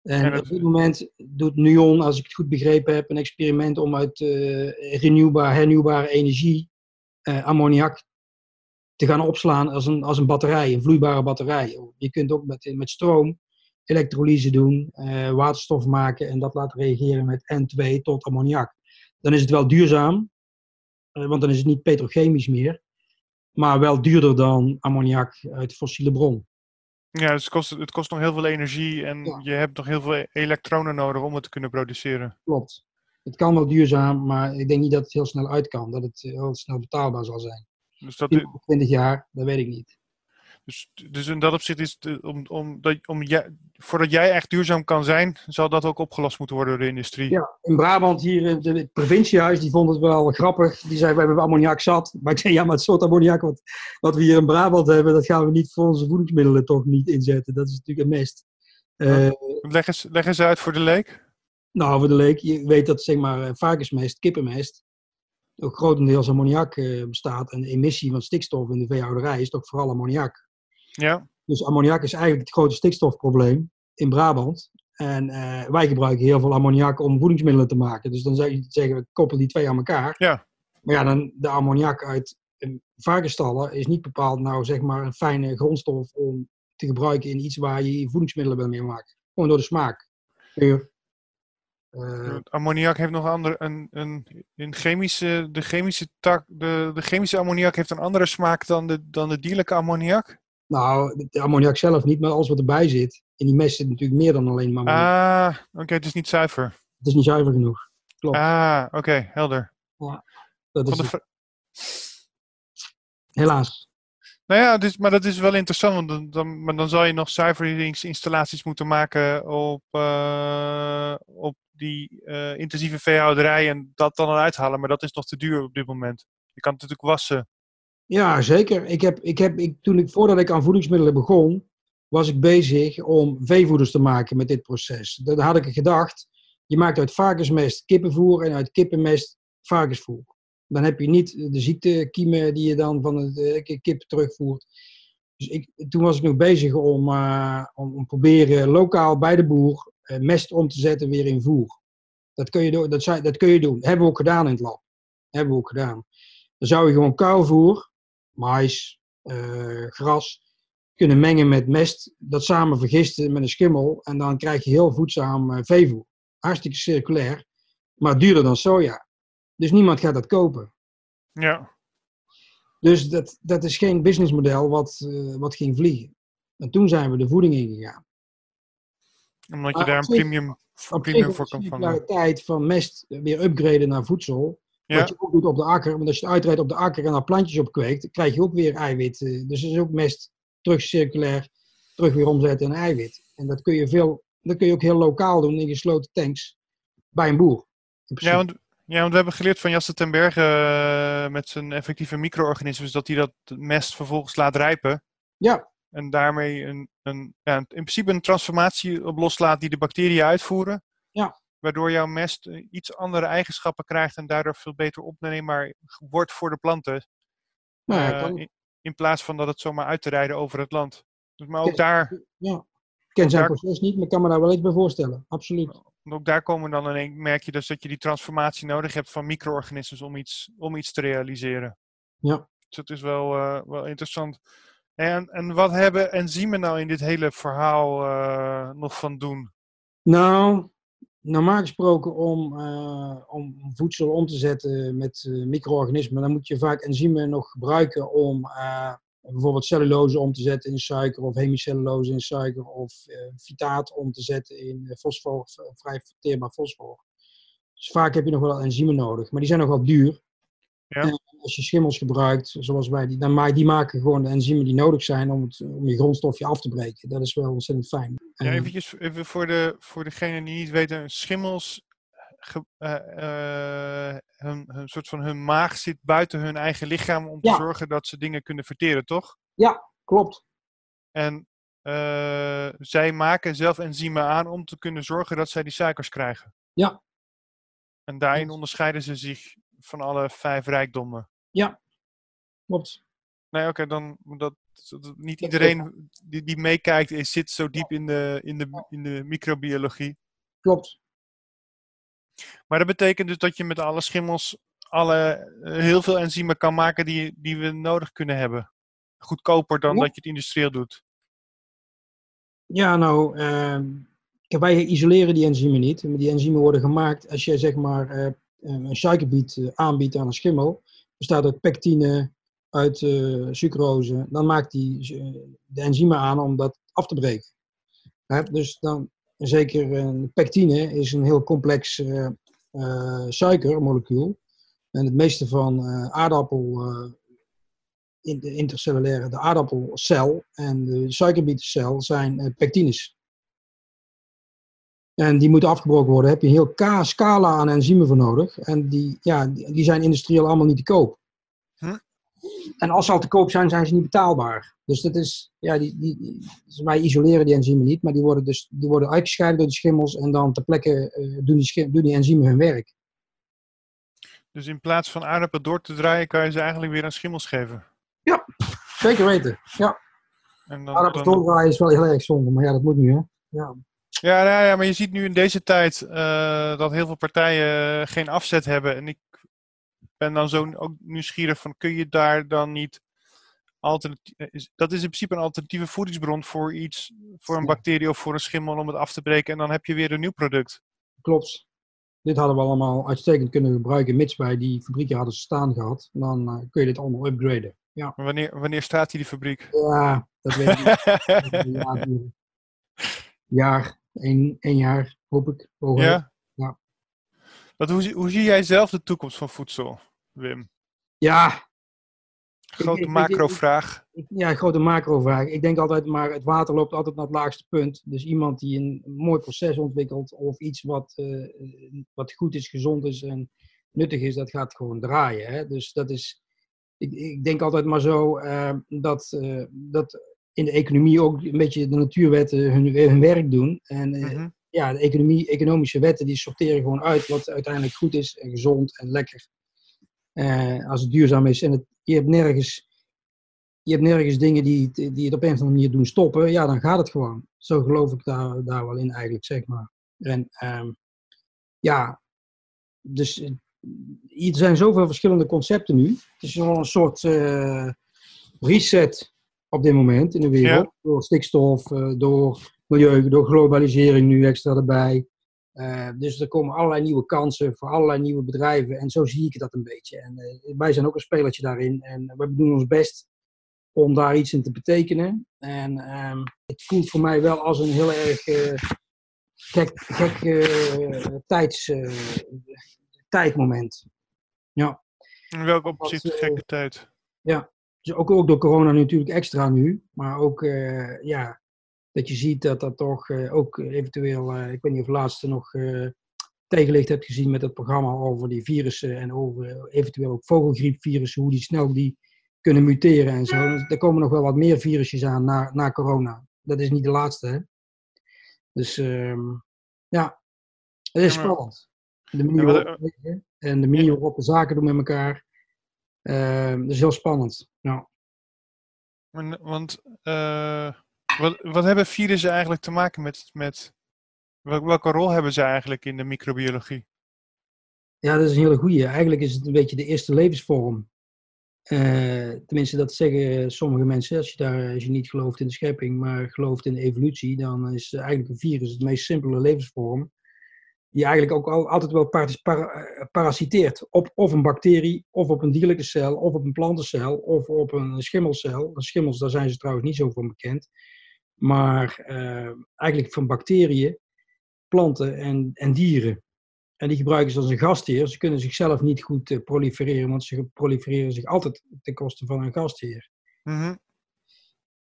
En En dat- op dit moment doet NUON, als ik het goed begrepen heb, een experiment om uit eh hernieuwbare energie eh, ammoniak te gaan opslaan als een, als een batterij, een vloeibare batterij. Je kunt ook met, met stroom elektrolyse doen, eh, waterstof maken en dat laten reageren met N2 tot ammoniak. Dan is het wel duurzaam, eh, want dan is het niet petrochemisch meer, maar wel duurder dan ammoniak uit fossiele bron. ja dus het, kost, het kost nog heel veel energie en Ja. je hebt nog heel veel elektronen nodig om het te kunnen produceren. Klopt. Het kan wel duurzaam, maar ik denk niet dat het heel snel uit kan. Dat het heel snel betaalbaar zal zijn. Dus, dat, 10 of 20 jaar, dat weet ik niet. dus, dus in dat opzicht is het, eh, om, om, dat, om jij, voordat jij echt duurzaam kan zijn, zal dat ook opgelost moeten worden door de industrie. Ja, in Brabant, hier in de- het provinciehuis, die vond het wel grappig. Die zei, we hebben ammoniak zat. (laughs) Maar ik zei, ja, maar het soort ammoniak wat, wat we hier in Brabant hebben, dat gaan we niet voor onze voedingsmiddelen toch niet inzetten. Dat is natuurlijk een mest. Eh, Leg, eens, leg eens uit voor de leek. Nou, voor de leek, je weet dat zeg maar eh, varkensmest, kippenmest, ook grotendeels ammoniak eh, bestaat. En de emissie van stikstof in de veehouderij is toch vooral ammoniak. Ja, Dus ammoniak is eigenlijk het grote stikstofprobleem in Brabant. En eh, wij gebruiken heel veel ammoniak om voedingsmiddelen te maken. Dus dan zou je zeggen, we koppelen die twee aan elkaar. Ja. Maar ja, dan de ammoniak uit een varkensstallen is niet bepaald nou zeg maar een fijne grondstof om te gebruiken in iets waar je voedingsmiddelen mee maakt. Gewoon door de smaak. Geur. Eh, ammoniak heeft nog een andere, een, een, een chemische, de chemische tak, de, de chemische ammoniak heeft een andere smaak dan de, dan de dierlijke ammoniak. nou, de ammoniak zelf niet, maar alles wat erbij zit. In die mest zit natuurlijk meer dan alleen maar ammoniak. Ah, oké, het is niet zuiver. Het is niet zuiver genoeg. Klopt. Ah, oké, helder. Dat is Helaas. Nou ja, dus, maar dat is wel interessant, want dan, dan, maar dan zal je nog zuiveringsinstallaties moeten maken op, eh, op die eh, intensieve veehouderij en dat dan eruit halen. Maar dat is nog te duur op dit moment. Je kan het natuurlijk wassen. Ja, zeker. Ik heb, ik heb, ik, toen ik, voordat ik aan voedingsmiddelen begon, was ik bezig om veevoeders te maken met dit proces. Dan had ik gedacht, je maakt uit varkensmest kippenvoer en uit kippenmest varkensvoer. Dan heb je niet de ziektekiemen die je dan van de eh, kip terugvoert. Dus ik, toen was ik nog bezig om, eh, om, proberen lokaal bij de boer eh, mest om te zetten weer in voer. Dat kun je, dat, zou- dat kun je doen. Hebben we ook gedaan in het lab. Hebben we ook gedaan. Dan zou je gewoon kauwvoer, mais, gras, kunnen mengen met mest, dat samen vergisten met een schimmel en dan krijg je heel voedzaam veevoer. Hartstikke circulair, maar duurder dan soja. Dus niemand gaat dat kopen. Ja, Dus dat, dat is geen businessmodel wat, eh, wat ging vliegen. En toen zijn we de voeding ingegaan. omdat je daar een premium, Op premium voor kan de vangen. kwaliteit van mest weer upgraden naar voedsel. Ja, Wat je ook doet op de akker, want als je het uitrijdt op de akker en daar plantjes op kweekt, krijg je ook weer eiwit. eh, Dus er is ook mest terug circulair, terug weer omzetten in eiwit. En dat kun je, veel, dat kun je ook heel lokaal doen in gesloten tanks bij een boer. Ja, want, ja, want we hebben geleerd van Jasse ten Berge eh, met zijn effectieve micro-organismen dat hij dat mest vervolgens laat rijpen. ja, En daarmee een, een, ja, in principe een transformatie op loslaat die de bacteriën uitvoeren. Ja. Waardoor jouw mest eh, iets andere eigenschappen krijgt en daardoor veel beter opneembaar wordt voor de planten. nou ja, Eh, in, in plaats van dat het zomaar uit te rijden over het land. Dus, maar ook daar, ja. Ik ken zijn daar- proces niet, maar ik kan me daar wel iets bij voorstellen. Absoluut. Ook daar komen dan in merk je dus dat je die transformatie nodig hebt van micro-organismen om iets, om iets te realiseren. Ja. Dus dat is wel, eh, wel interessant. En, en wat hebben enzymen nou in dit hele verhaal eh, nog van doen? Nou, normaal gesproken om, eh, om voedsel om te zetten met micro-organismen, dan moet je vaak enzymen nog gebruiken om bijvoorbeeld cellulose om te zetten in suiker of hemicellulose in suiker of eh, fitaat om te zetten in eh, fosfor, vrij verteerbaar fosfor. Dus vaak heb je nog wel enzymen nodig, maar die zijn nog wel duur. Ja. En als je schimmels gebruikt, zoals wij, die, dan ma die maken gewoon de enzymen die nodig zijn om, het, om je grondstofje af te breken. Dat is wel ontzettend fijn. Ja, En- eventjes even voor, de, voor degenen die niet weten, schimmels, ge- eh, eh, hun, hun soort van hun maag zit buiten hun eigen lichaam om te Ja. zorgen dat ze dingen kunnen verteren, toch? klopt. En eh, zij maken zelf enzymen aan om te kunnen zorgen dat zij die suikers krijgen. Ja. En daarin onderscheiden ze zich van alle vijf rijkdommen. Klopt. Nee, oké, dan dat, dat- niet iedereen die, die meekijkt is, zit zo diep in de, in, de, in de microbiologie. Klopt. Maar dat betekent dus dat je met alle schimmels alle, eh, heel veel enzymen kan maken die, die we nodig kunnen hebben. Goedkoper dan Ja. dat je het industrieel doet. Ja, nou, ehm, wij isoleren die enzymen niet. Die enzymen worden gemaakt als je zeg maar eh, een suikerbiet eh, aanbiedt aan een schimmel. Bestaat uit pectine, uit eh, sucrose. Dan maakt die eh, de enzymen aan om dat af te breken. Hè, dus dan, zeker eh, pectine is een heel complex eh, eh, suikermolecuul. En het meeste van eh, aardappel, in de intercellulaire, de aardappelcel en de suikerbietencel zijn pectines. En die moeten afgebroken worden. Daar heb je een heel scala aan enzymen voor nodig. En die, ja, die zijn industrieel allemaal niet te koop. En als ze al te koop zijn, zijn ze niet betaalbaar. Dus dat is, ja, die, die, wij isoleren die enzymen niet, maar die worden, dus, die worden uitgescheiden door de schimmels en dan ter plekke eh, doen, die schim- doen die enzymen hun werk. Dus in plaats van aardappel door te draaien, kan je ze eigenlijk weer aan schimmels geven. Zeker weten. Ja, En dan, aardappel dan- doordraaien is wel heel erg zonde, maar ja, dat moet nu, hè. Ja, Ja, nou ja, maar je ziet nu in deze tijd eh, dat heel veel partijen geen afzet hebben. En ik ben dan zo ook nieuwsgierig van, kun je daar dan niet... alternatief- Dat is in principe een alternatieve voedingsbron voor iets, voor een bacterie of voor een schimmel om het af te breken. En dan heb je weer een nieuw product. klopt. Dit hadden we allemaal uitstekend kunnen gebruiken, mits wij die fabrieken hadden staan gehad. Dan eh, kun je dit allemaal upgraden. Ja, Maar Wanneer, wanneer staat die, die fabriek? ja dat weet ik niet. Jaar één, één jaar, hoop ik. ja? Wat, hoe, zie- hoe zie jij zelf de toekomst van voedsel, Wim? Ja, Grote macro-vraag. ja, grote macrovraag. Ik denk altijd maar, het water loopt altijd naar het laagste punt. Dus iemand die een mooi proces ontwikkelt of iets wat, eh, wat goed is, gezond is en nuttig is, dat gaat gewoon draaien. Hè? Dus dat is, ik, ik denk altijd maar zo eh, dat, eh, dat in de economie ook een beetje de natuurwetten hun, hun werk doen. En Mhm. Ja, de economie, economische wetten die sorteren gewoon uit wat uiteindelijk goed is en gezond en lekker. Eh, als het duurzaam is. En het, je, hebt nergens, je hebt nergens dingen die, het- die het op een of andere manier doen stoppen. Ja, dan gaat het gewoon. Zo geloof ik daar, daar wel in eigenlijk, zeg maar. En ehm, ja, dus eh, er zijn zoveel verschillende concepten nu. Het is wel een soort eh, reset op dit moment in de wereld. Door stikstof, door milieu, door globalisering nu extra erbij. Eh, dus er komen allerlei nieuwe kansen voor allerlei nieuwe bedrijven. En zo zie ik dat een beetje. En eh, wij zijn ook een spelertje daarin. En we doen ons best om daar iets in te betekenen. En ehm, het voelt voor mij wel als een heel erg eh, gek, gek tijds, tijdmoment. Ja. In welk opzicht eh, gekke tijd? Dus ook, ook door corona natuurlijk extra nu. Maar ook, ja, dat je ziet dat dat toch eh, ook eventueel, eh, ik weet niet of laatst nog eh, tegenlicht hebt gezien met het programma over die virussen en over eh, eventueel ook vogelgriepvirussen, hoe die snel die kunnen muteren en zo. Dus er komen nog wel wat meer virusjes aan na, na corona. Dat is niet de laatste, hè. Dus ehm, ja, het is spannend. De manier waarop en de manier waarop we zaken doen met elkaar. ehm, dat is heel spannend. Ja. Want, eh, wat, wat hebben virussen eigenlijk te maken met, met wel- welke rol hebben ze eigenlijk in de microbiologie? Ja, dat is een hele goeie. Eigenlijk is het een beetje de eerste levensvorm. Eh, tenminste, dat zeggen sommige mensen. Als je, daar, als je niet gelooft in de schepping, maar gelooft in de evolutie, dan is eigenlijk een virus de meest simpele levensvorm. Die eigenlijk ook al, altijd wel eh, parasiteert op of een bacterie, of op een dierlijke cel, of op een plantencel, of op een schimmelcel. Schimmels, daar zijn ze trouwens niet zo van bekend. Maar eh, eigenlijk van bacteriën, planten en, en dieren. En die gebruiken ze als een gastheer. Ze kunnen zichzelf niet goed uh, prolifereren, want ze prolifereren zich altijd ten koste van een gastheer. Mhm.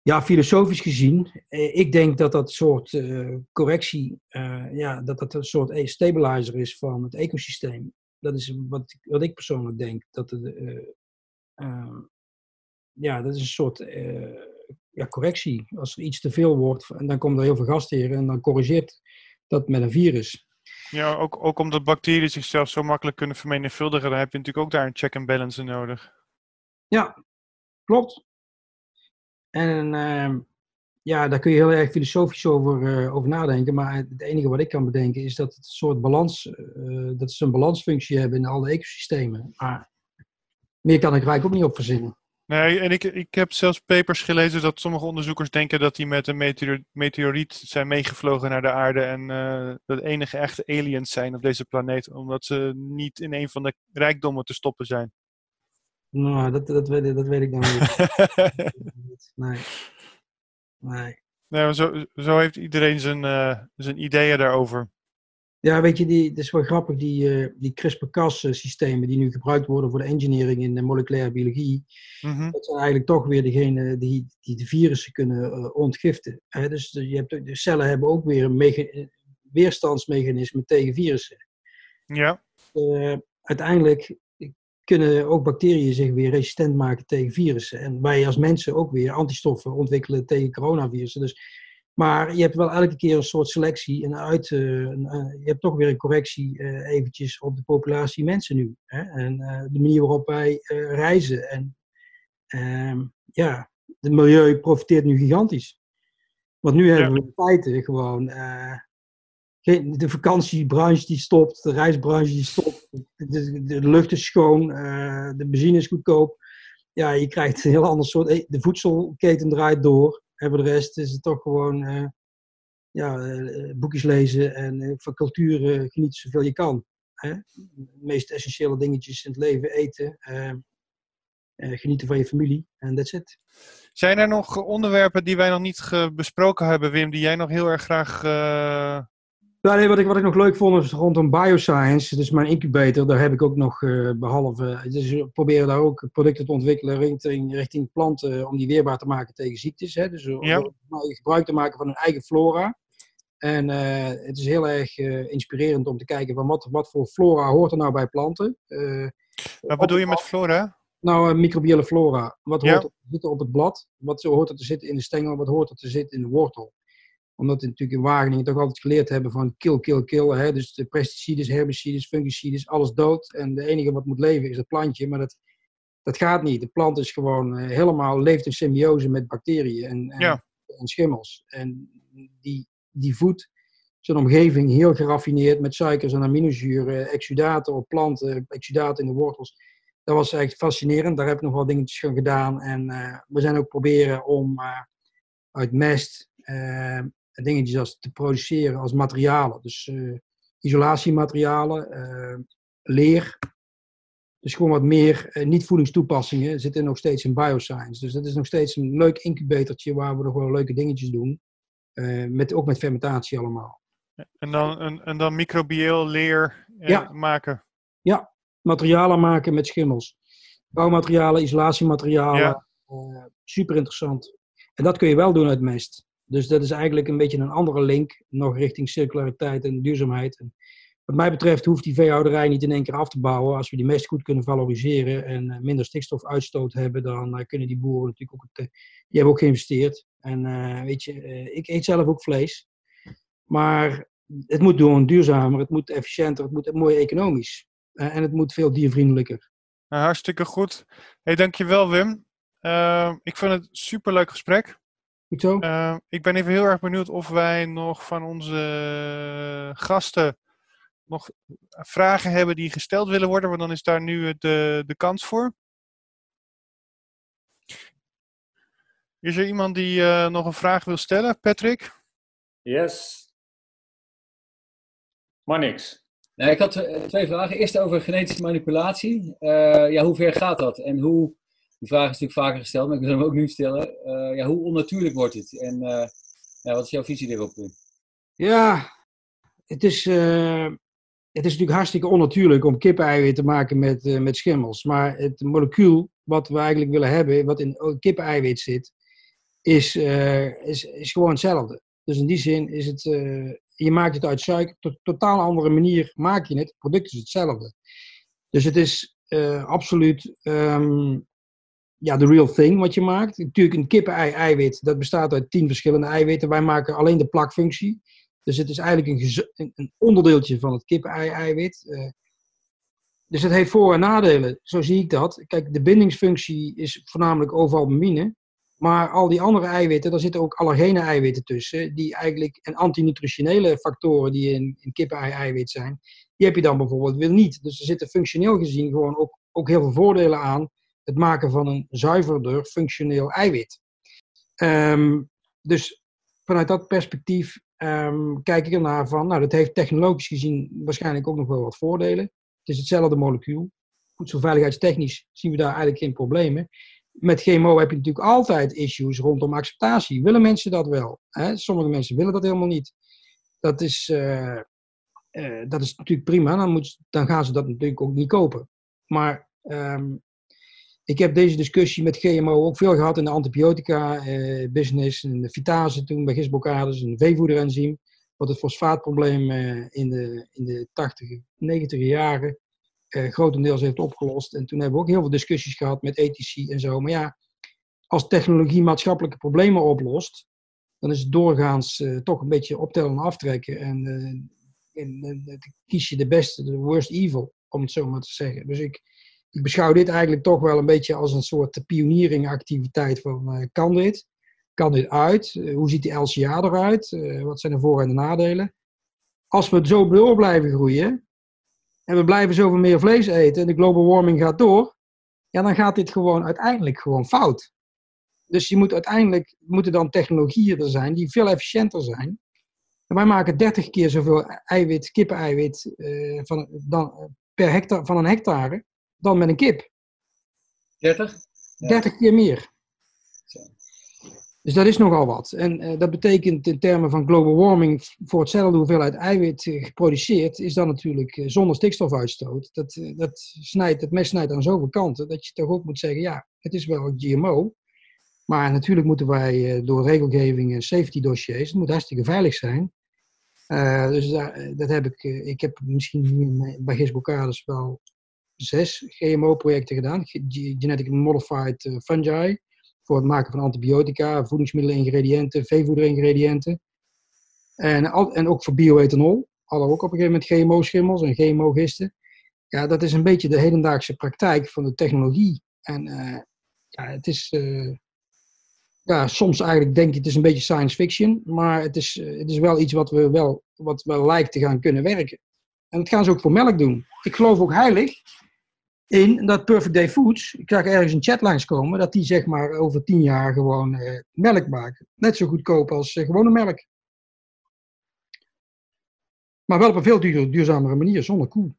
Ja, filosofisch gezien, eh, ik denk dat dat soort uh, correctie, ja, dat dat een soort stabilizer is van het ecosysteem. Dat is wat, wat ik persoonlijk denk. Dat het, ja, dat is een soort ja, correctie. Als er iets te veel wordt, en dan komt er heel veel gastheren en dan corrigeert dat met een virus. Ja, ook, ook omdat bacteriën zichzelf zo makkelijk kunnen vermenigvuldigen, dan heb je natuurlijk ook daar een check and balance nodig. Ja, klopt. En uh, ja, daar kun je heel erg filosofisch over, uh, over nadenken. Maar het enige wat ik kan bedenken is dat het een soort balans, uh, dat ze een balansfunctie hebben in alle ecosystemen. Maar meer kan ik eigenlijk ook niet op verzinnen. Nee, en ik, ik heb zelfs papers gelezen dat sommige onderzoekers denken dat die met een meteoriet zijn meegevlogen naar de aarde en uh, dat enige echte aliens zijn op deze planeet, omdat ze niet in een van de rijkdommen te stoppen zijn. Nou, dat, dat, weet, dat weet ik dan niet. (laughs) nee. Nee. Nou, zo, zo heeft iedereen zijn, uh, zijn ideeën daarover. Ja, weet je, die, het is wel grappig, die, uh, die CRISPR-Cas-systemen die nu gebruikt worden voor de engineering in de moleculaire biologie, mm-hmm. dat zijn eigenlijk toch weer degene die, die de virussen kunnen uh, ontgiften. Hè? Dus je hebt, de cellen hebben ook weer een weerstandsmechanisme tegen virussen. Ja. Uh, uiteindelijk kunnen ook bacteriën zich weer resistent maken tegen virussen. En wij als mensen ook weer antistoffen ontwikkelen tegen coronavirussen. Dus maar je hebt wel elke keer een soort selectie en uit. Uh, je hebt toch weer een correctie uh, eventjes op de populatie mensen nu. Hè? En de manier waarop wij reizen. En ehm, ja, het milieu profiteert nu gigantisch. Want nu hebben we in feite gewoon. de vakantiebranche die stopt, de reisbranche die stopt, de, de lucht is schoon, de benzine is goedkoop. Ja, je krijgt een heel ander soort. De voedselketen draait door. En de rest is het toch gewoon uh, ja, uh, boekjes lezen en van cultuur genieten zoveel je kan. Hè? De meest essentiële dingetjes in het leven eten, genieten van je familie en that's it. Zijn er nog onderwerpen die wij nog niet besproken hebben, Wim, die jij nog heel erg graag nou, nee, wat, ik, wat ik nog leuk vond is rondom bioscience, dus mijn incubator, daar heb ik ook nog uh, behalve, dus we proberen daar ook producten te ontwikkelen richting, richting planten om die weerbaar te maken tegen ziektes. Hè? Dus om ja. gebruik te maken van hun eigen flora. En uh, het is heel erg uh, inspirerend om te kijken van wat, wat voor flora hoort er nou bij planten. wat bedoel je met flora? Nou, microbiële flora. Wat hoort er te zitten op het blad? Wat hoort er te zitten in de stengel? Wat hoort er te zitten in de wortel? Omdat we natuurlijk in Wageningen toch altijd geleerd hebben van kill, kill, kill. Hè? Dus de pesticides, herbicides, fungicides, alles dood. En de enige wat moet leven is het plantje. Maar dat, dat gaat niet. De plant is gewoon uh, helemaal, leeft in symbiose met bacteriën en, en, ja. en schimmels. En die, die voedt zijn omgeving heel geraffineerd met suikers en aminozuren, exudaten op planten, exudaten in de wortels. Dat was echt fascinerend. Daar heb ik nog wel dingetjes van gedaan. En uh, we zijn ook proberen om uh, uit mest dingetjes als te produceren als materialen. Dus uh, isolatiematerialen, uh, leer. Dus gewoon wat meer uh, niet-voedingstoepassingen zitten nog steeds in bioscience. Dus dat is nog steeds een leuk incubatortje waar we nog wel leuke dingetjes doen. met, ook met fermentatie allemaal. En dan, en, en dan microbieel leer ja. maken? Ja, materialen maken met schimmels. Bouwmaterialen, isolatiematerialen. Ja. super interessant. En dat kun je wel doen uit mest. Dus dat is eigenlijk een beetje een andere link, nog richting circulariteit en duurzaamheid. Wat mij betreft hoeft die veehouderij niet in één keer af te bouwen. Als we die mest goed kunnen valoriseren en minder stikstofuitstoot hebben, dan kunnen die boeren natuurlijk ook, het, die hebben ook geïnvesteerd. En weet je, ik eet zelf ook vlees. Maar het moet doen duurzamer, het moet efficiënter, het moet mooi economisch. En het moet veel diervriendelijker. Nou, hartstikke goed. Hey, dankjewel Wim. ik vond het een superleuk gesprek. Goed zo. Uh, ik ben even heel erg benieuwd of wij nog van onze gasten nog vragen hebben die gesteld willen worden, want dan is daar nu de, de kans voor. Is er iemand die uh, nog een vraag wil stellen? Patrick? Yes. Maar niks. Nee, ik had twee vragen. Eerst over genetische manipulatie. Uh, ja, hoe ver gaat dat? En hoe die vraag is natuurlijk vaker gesteld, maar ik wil hem ook nu stellen. Uh, ja, hoe onnatuurlijk wordt het? En uh, ja, wat is jouw visie erop? Ja, het is, uh, het is natuurlijk hartstikke onnatuurlijk om kippeneiwit te maken met, met schimmels. Maar het molecuul wat we eigenlijk willen hebben, wat in kippeneiwit zit, is, is, is gewoon hetzelfde. Dus in die zin is het, je maakt het uit suiker, op totaal andere manier maak je het. Het product is hetzelfde. Dus het is absoluut um, ja, de real thing wat je maakt. Natuurlijk een kippen-ei-eiwit, dat bestaat uit tien verschillende eiwitten. Wij maken alleen de plakfunctie. Dus het is eigenlijk een, een onderdeeltje van het kippen-ei-eiwit. Uh, dus het heeft voor- en nadelen, zo zie ik dat. Kijk, de bindingsfunctie is voornamelijk ovalbumine. Maar al die andere eiwitten, daar zitten ook allergene eiwitten tussen. Die eigenlijk, en antinutritionele factoren die in, in kippen-ei-eiwit zijn. Die heb je dan bijvoorbeeld weer niet. Dus er zitten functioneel gezien gewoon ook, ook heel veel voordelen aan het maken van een zuiverder functioneel eiwit. Um, dus vanuit dat perspectief um, kijk ik ernaar van, nou dat heeft technologisch gezien waarschijnlijk ook nog wel wat voordelen. Het is hetzelfde molecuul. Voedselveiligheidstechnisch zien we daar eigenlijk geen problemen. Met GMO heb je natuurlijk altijd issues rondom acceptatie. Willen mensen dat wel? Hè? Sommige mensen willen dat helemaal niet. Dat is, uh, uh, dat is natuurlijk prima, dan, moet, dan gaan ze dat natuurlijk ook niet kopen. Maar um, ik heb deze discussie met GMO ook veel gehad in de antibiotica-business, eh, in de vitase toen bij gisblokkades, een veevoederenzym, wat het fosfaatprobleem eh, in, de, in de 80, 90 jaren eh, grotendeels heeft opgelost. En toen hebben we ook heel veel discussies gehad met ethici en zo. Maar ja, als technologie maatschappelijke problemen oplost, dan is het doorgaans toch een beetje optellen en aftrekken. En, uh, en kies je de beste, de worst evil, om het zo maar te zeggen. Dus ik, ik beschouw dit eigenlijk toch wel een beetje als een soort pionieringactiviteit van kan dit? Kan dit uit? Uh, hoe ziet die LCA eruit? Uh, wat zijn de voor- en de nadelen? Als we zo door blijven groeien en we blijven zoveel meer vlees eten en de global warming gaat door, ja, dan gaat dit gewoon uiteindelijk gewoon fout. Dus je moet uiteindelijk moeten dan technologieën er zijn die veel efficiënter zijn. En wij maken 30 keer zoveel eiwit, kippeneiwit van, dan, per hectare, van een hectare dan met een kip. 30? Ja. 30 keer meer. Dus dat is nogal wat. En uh, dat betekent in termen van global warming voor hetzelfde hoeveelheid eiwit uh, geproduceerd, is dan natuurlijk uh, zonder stikstofuitstoot. Dat, dat, snijdt, het mes snijdt aan zoveel kanten dat je toch ook moet zeggen, ja, het is wel GMO. Maar natuurlijk moeten wij door regelgeving en safety dossiers, het moet hartstikke veilig zijn. dus daar, dat heb ik, ik heb misschien bij Gisbocades wel zes GMO-projecten gedaan, genetically modified fungi, voor het maken van antibiotica, voedingsmiddelen-ingrediënten, veevoederingrediënten. En, en ook voor bioethanol. Hadden we ook op een gegeven moment GMO-schimmels en GMO-gisten. Ja, dat is een beetje de hedendaagse praktijk van de technologie. En uh, ja, het is... Uh, ja, soms eigenlijk denk je het is een beetje science fiction, maar het is, het is wel iets wat, we wel, wat wel lijkt te gaan kunnen werken. En dat gaan ze ook voor melk doen. Ik geloof ook heilig in dat Perfect Day Foods, ik zag ergens een chat langskomen, dat die zeg maar over tien jaar gewoon uh, melk maken. Net zo goedkoop als uh, gewone melk. Maar wel op een veel duur, duurzamere manier, zonder koe.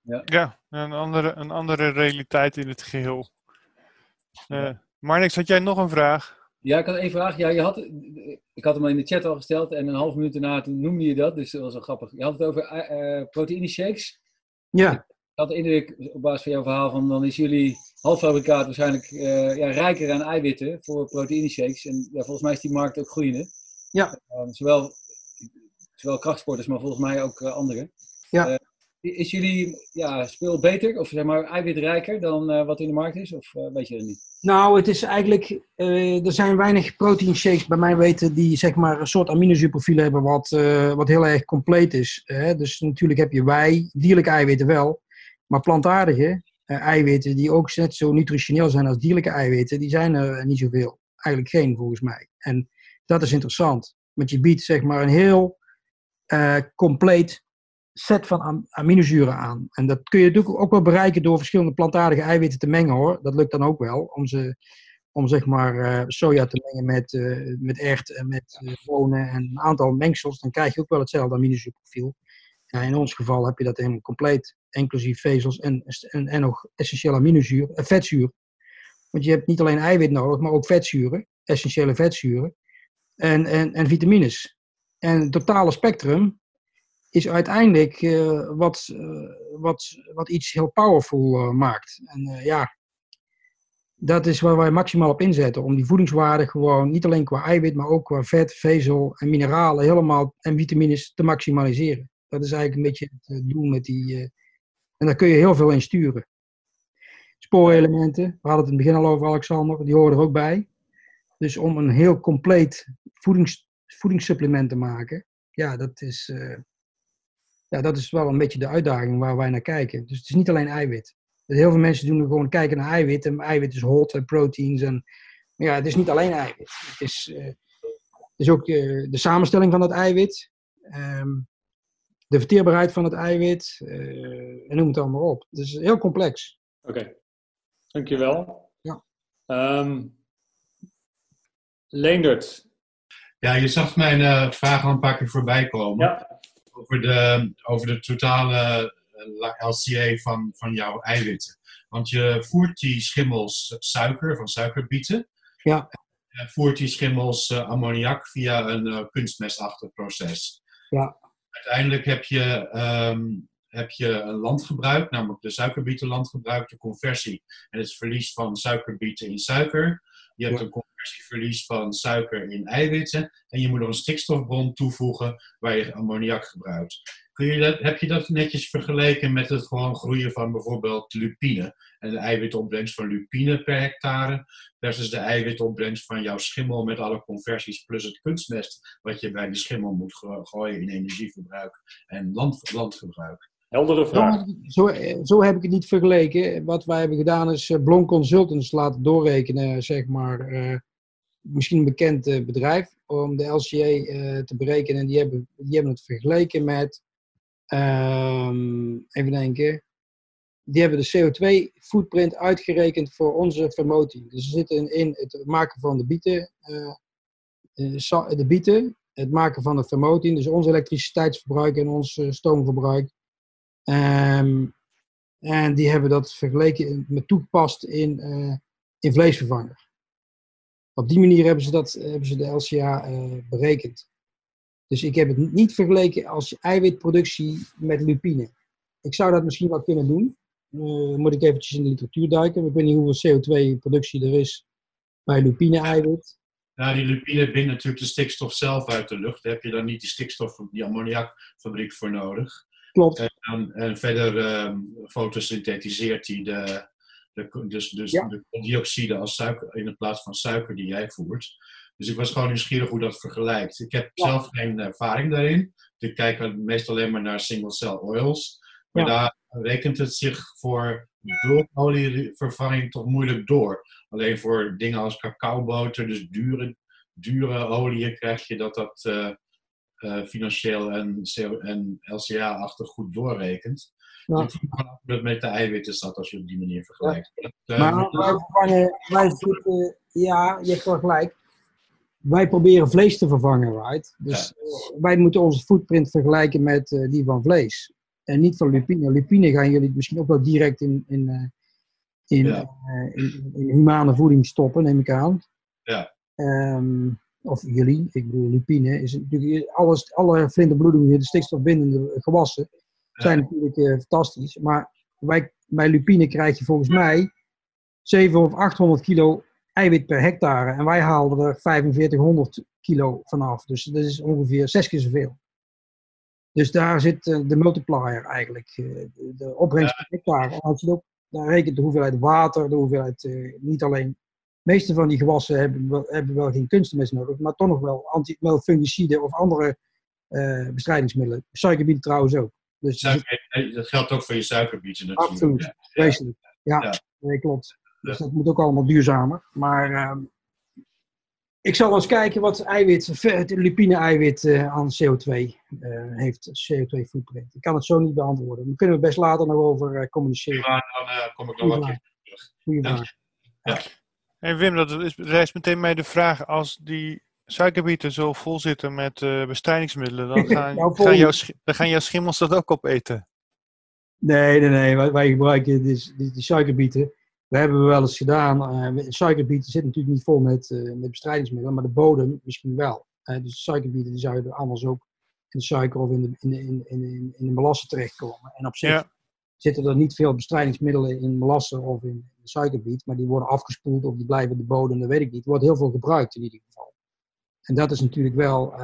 Ja, ja een, andere, een andere realiteit in het geheel. Uh, Marnix, had jij nog een vraag? Ja, ik had één vraag. Ja, je had, ik had hem in de chat al gesteld en een half minuut daarna toen noemde je dat, dus dat was wel grappig. Je had het over uh, proteïne shakes. Ja. Ik had de indruk, op basis van jouw verhaal, van dan is jullie halffabrikaat waarschijnlijk uh, ja, rijker aan eiwitten voor proteïne shakes. En ja, volgens mij is die markt ook groeiende. Ja. Uh, zowel, zowel krachtsporters, maar volgens mij ook uh, anderen. Ja. is jullie ja, speel beter, of zeg maar eiwitrijker dan wat in de markt is? Of weet je dat niet? Nou, het is eigenlijk, er zijn weinig protein shakes bij mij weten die zeg maar een soort aminozuurprofiel hebben wat, wat heel erg compleet is. dus natuurlijk heb je wij, dierlijke eiwitten wel. Maar plantaardige uh, eiwitten, die ook net zo nutritioneel zijn als dierlijke eiwitten, die zijn er niet zoveel. Eigenlijk geen, volgens mij. En dat is interessant. Want je biedt zeg maar een heel uh, compleet set van am aminozuren aan. En dat kun je natuurlijk ook wel bereiken door verschillende plantaardige eiwitten te mengen hoor. Dat lukt dan ook wel. Om, ze, om zeg maar soja te mengen met, uh, met ert en met bonen en een aantal mengsels. Dan krijg je ook wel hetzelfde aminozuurprofiel. Ja, in ons geval heb je dat helemaal compleet, inclusief vezels en, en, en nog essentiële aminozuur, eh, vetzuur. Want je hebt niet alleen eiwit nodig, maar ook vetzuren, essentiële vetzuren en, en, en vitamines. En het totale spectrum is uiteindelijk wat, wat, wat iets heel powerful maakt. En ja, dat is waar wij maximaal op inzetten. Om die voedingswaarde gewoon, niet alleen qua eiwit, maar ook qua vet, vezel en mineralen helemaal en vitamines te maximaliseren. Dat is eigenlijk een beetje het doel met die. En daar kun je heel veel in sturen. Spoorelementen, we hadden het in het begin al over Alexander, die horen er ook bij. Dus om een heel compleet voedings, voedingssupplement te maken, ja, dat is, uh, ja, dat is wel een beetje de uitdaging waar wij naar kijken. Dus het is niet alleen eiwit. Heel veel mensen doen gewoon kijken naar eiwit. En eiwit is hot en proteins. En, maar ja, het is niet alleen eiwit. Het is, het is ook uh, de samenstelling van het eiwit. Um, de verteerbaarheid van het eiwit. en noem het allemaal op. Het is heel complex. Oké, okay. dankjewel. Ja. Um, Leendert. Ja, je zag mijn uh, vraag al een paar keer voorbij komen. Ja. Over, de, over de totale uh, LCA van, van jouw eiwitten. Want je voert die schimmels suiker van suikerbieten. Ja. En voert die schimmels uh, ammoniak via een kunstmestachtig proces. Ja. Uiteindelijk heb je, um, heb je een landgebruik, namelijk de suikerbietenlandgebruik, de conversie en het verlies van suikerbieten in suiker. Je hebt een conversieverlies van suiker in eiwitten. En je moet nog een stikstofbron toevoegen waar je ammoniak gebruikt. Kun je dat, heb je dat netjes vergeleken met het gewoon groeien van bijvoorbeeld lupine? En de eiwitopbrengst van lupine per hectare versus de eiwitopbrengst van jouw schimmel met alle conversies plus het kunstmest wat je bij die schimmel moet gooien in energieverbruik en land, landgebruik. Heldere vraag. Zo, zo, heb ik het niet vergeleken. Wat wij hebben gedaan is uh, Blon Consultants laten doorrekenen, zeg maar, uh, misschien een bekend uh, bedrijf, om de LCA te berekenen. En die hebben, die hebben het vergeleken met, um, even denken, die hebben de CO2-footprint uitgerekend voor onze vermoting. Dus we zitten in het maken van de bieten, de bieten, het maken van de vermoting, dus ons elektriciteitsverbruik en ons stoomverbruik Um, en die hebben dat vergeleken met toegepast in, in vleesvervanger. Op die manier hebben ze, dat, hebben ze de LCA eh, berekend. Dus ik heb het niet vergeleken als eiwitproductie met lupine. Ik zou dat misschien wel kunnen doen. Uh, moet ik eventjes in de literatuur duiken. Ik weet niet hoeveel CO2-productie er is bij lupine-eiwit. Ja, die lupine bindt natuurlijk de stikstof zelf uit de lucht. Daar heb je dan niet die stikstof, die ammoniakfabriek voor nodig. Klopt. En, en verder um, fotosynthetiseert hij de, de, dus, dus ja. de dioxide als suiker in plaats van suiker die jij voert. Dus ik was gewoon nieuwsgierig hoe dat vergelijkt. Ik heb Ja. zelf geen ervaring daarin. Ik kijk meestal alleen maar naar single cell oils. Maar Ja. daar rekent het zich voor bulkolievervanging toch moeilijk door. Alleen voor dingen als cacaoboter, dus dure, dure oliën, krijg je dat dat eh, eh, financieel en, en LCA-achtig goed doorrekent. Ja. Dus dat met de eiwitten zat als je op die manier vergelijkt. Dat, eh, Maar wij vervangen, wij zitten, ja, je hebt wel gelijk. Wij proberen vlees te vervangen, right? Dus wij moeten onze footprint vergelijken met eh, die van vlees. En niet van lupine. Lupine gaan jullie misschien ook wel direct in, in, eh, in, Ja. eh, in, in humane voeding stoppen, neem ik aan. Ja. Ehm, of jullie, ik bedoel, lupine is natuurlijk alles, alle vlinderbloedingen, de stikstofbindende gewassen, zijn natuurlijk fantastisch. Maar wij, bij lupine krijg je volgens mij 700 of 800 kilo eiwit per hectare. En wij haalden er 4500 kilo vanaf. Dus dat is ongeveer zes keer zoveel. Dus daar zit eh, de multiplier eigenlijk. eh, de, opbrengst per hectare. En als je ook daar rekent de hoeveelheid water, de hoeveelheid, eh, niet alleen. De meeste van die gewassen hebben wel, hebben wel geen kunstmest nodig, maar toch nog wel anti wel fungiciden of andere bestrijdingsmiddelen. Suikerbieten trouwens ook. Dus Suiker, dat geldt ook voor je suikerbieten natuurlijk. Absoluut. Ja, Ja. Nee, klopt. Dus Ja. dat moet ook allemaal duurzamer. Maar ehm, ik zal eens kijken wat eiwit, het lupine-eiwit eh, aan CO2 eh, heeft, CO2-footprint. Ik kan het zo niet beantwoorden. Daar kunnen we best later nog over eh, communiceren. Maar dan eh, kom ik nog wel een keer terug. Vraag. Hey Wim, dat is, rijst meteen mij de vraag, als die suikerbieten zo vol zitten met eh, bestrijdingsmiddelen, dan (laughs) gaan, Nou, gaan, jouw, dan gaan jouw schimmels dat ook opeten. Nee, nee, nee. Wij, wij gebruiken die, die, die suikerbieten. Dat hebben we wel eens gedaan. Eh, suikerbieten zitten natuurlijk niet vol met, eh, met bestrijdingsmiddelen, maar de bodem misschien wel. Eh, dus suikerbieten die zouden anders ook in de suiker of in de, in de, in, in, in, de melassen terechtkomen. En op zich Ja. zitten er niet veel bestrijdingsmiddelen in melassen of in de suikerbiet, maar die worden afgespoeld of die blijven in de bodem, dat weet ik niet. Er wordt heel veel gebruikt in ieder geval. En dat is natuurlijk wel,